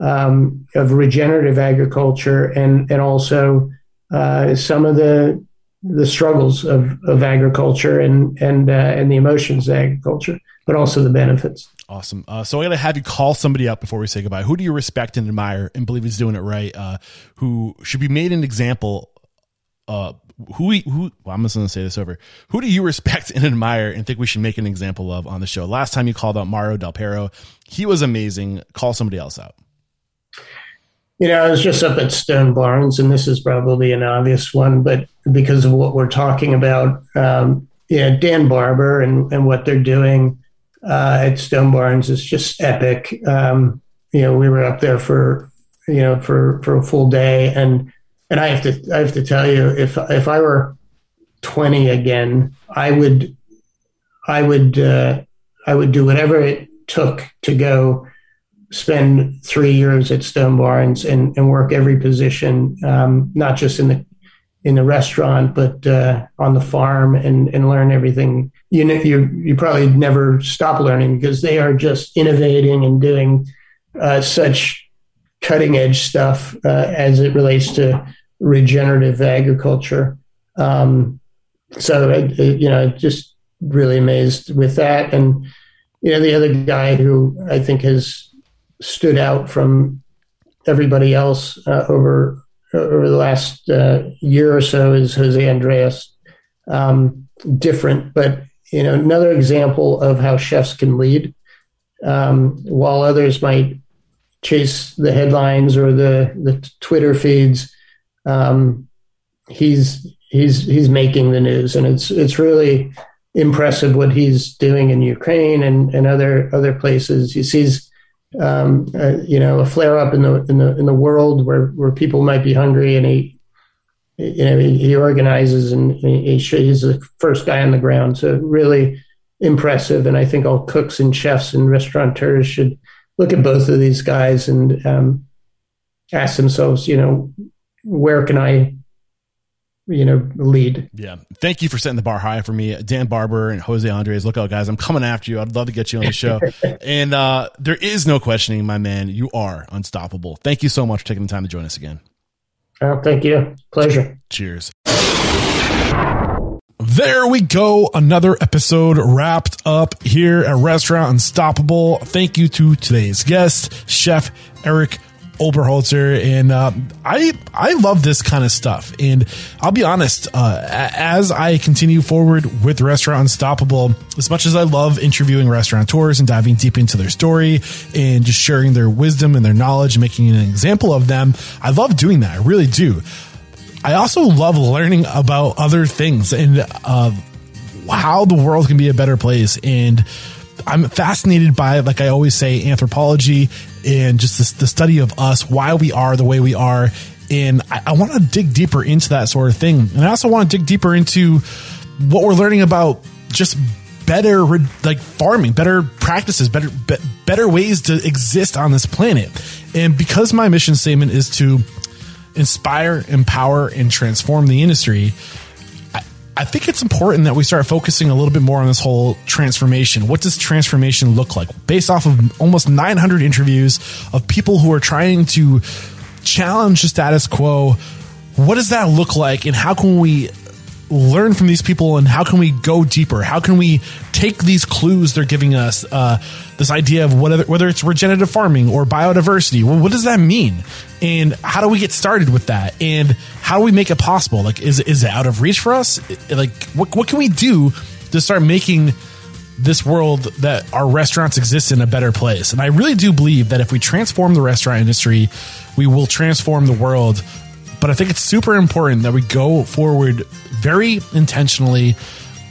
um, of regenerative agriculture and and also uh, some of the the struggles of, of agriculture and and uh, and the emotions of agriculture, but also the benefits. Awesome. Uh, so I got to have you call somebody up before we say goodbye. Who do you respect and admire and believe is doing it right? Uh, who should be made an example? Uh, who who? Well, I'm just going to say this over. Who do you respect and admire and think we should make an example of on the show? Last time you called out Mario Del Pero, he was amazing. Call somebody else out. You know, I was just up at Stone Barns, and this is probably an obvious one, but because of what we're talking about, um, yeah, Dan Barber and and what they're doing uh, at Stone Barns is just epic. Um, you know, we were up there for you know for for a full day, and and I have to I have to tell you, if if I were twenty again, I would I would uh, I would do whatever it took to go spend three years at Stone Barns and, and work every position, um, not just in the in the restaurant, but uh, on the farm and, and learn everything. You know, you you probably never stop learning because they are just innovating and doing uh, such cutting edge stuff uh, as it relates to regenerative agriculture. Um, so, I, you know, just really amazed with that. And you know, the other guy who I think has stood out from everybody else uh, over over the last uh, year or so is Jose Andres. Um, different, but you know, another example of how chefs can lead. Um, while others might chase the headlines or the the Twitter feeds, um, he's he's he's making the news, and it's it's really impressive what he's doing in Ukraine and, and other other places. He sees um, uh, you know, a flare up in the in the in the world where where people might be hungry, and he, you know, he, he organizes and he, he's the first guy on the ground. So really impressive, and I think all cooks and chefs and restaurateurs should look at both of these guys and um, ask themselves, you know, where can I you know, lead. Yeah. Thank you for setting the bar high for me. Dan Barber and Jose Andres. Look out, guys. I'm coming after you. I'd love to get you on the show. *laughs* and uh, there is no questioning, my man. You are unstoppable. Thank you so much for taking the time to join us again. Oh, thank you. Pleasure. Cheers. There we go. Another episode wrapped up here at Restaurant Unstoppable. Thank you to today's guest, Chef Erik Oberholtzer, and uh, I I love this kind of stuff. And I'll be honest, uh, as I continue forward with Restaurant Unstoppable, as much as I love interviewing restaurateurs and diving deep into their story and just sharing their wisdom and their knowledge, and making an example of them, I love doing that. I really do. I also love learning about other things and uh, how the world can be a better place and I'm fascinated by, like I always say, anthropology and just the, the study of us, why we are the way we are. And I, I want to dig deeper into that sort of thing. And I also want to dig deeper into what we're learning about just better like farming, better practices, better be, better ways to exist on this planet. And because my mission statement is to inspire, empower, and transform the industry, I think it's important that we start focusing a little bit more on this whole transformation. What does transformation look like? Based off of almost 900 interviews of people who are trying to challenge the status quo, what does that look like and how can we learn from these people and how can we go deeper? How can we take these clues they're giving us, uh, this idea of whether, whether it's regenerative farming or biodiversity? Well, what does that mean? And how do we get started with that? And how do we make it possible? Like, is, is it out of reach for us? Like, what, what can we do to start making this world that our restaurants exist in a better place. And I really do believe that if we transform the restaurant industry, we will transform the world. But I think it's super important that we go forward very intentionally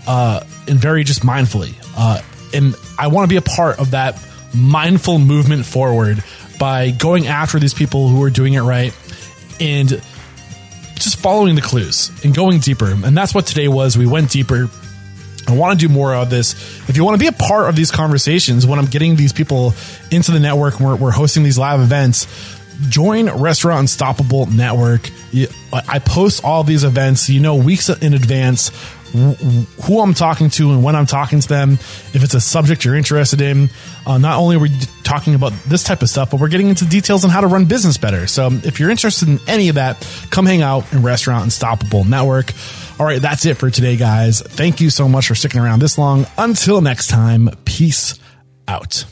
uh, and very just mindfully. Uh, and I want to be a part of that mindful movement forward by going after these people who are doing it right and just following the clues and going deeper. And that's what today was. We went deeper. I want to do more of this. If you want to be a part of these conversations, when I'm getting these people into the network, we're, we're hosting these live events, join Restaurant Unstoppable Network. I post all these events, you know, weeks in advance who I'm talking to and when I'm talking to them. If it's a subject you're interested in, uh, not only are we talking about this type of stuff, but we're getting into details on how to run business better. So if you're interested in any of that, come hang out in Restaurant Unstoppable Network. All right, that's it for today, guys. Thank you so much for sticking around this long. Until next time, peace out.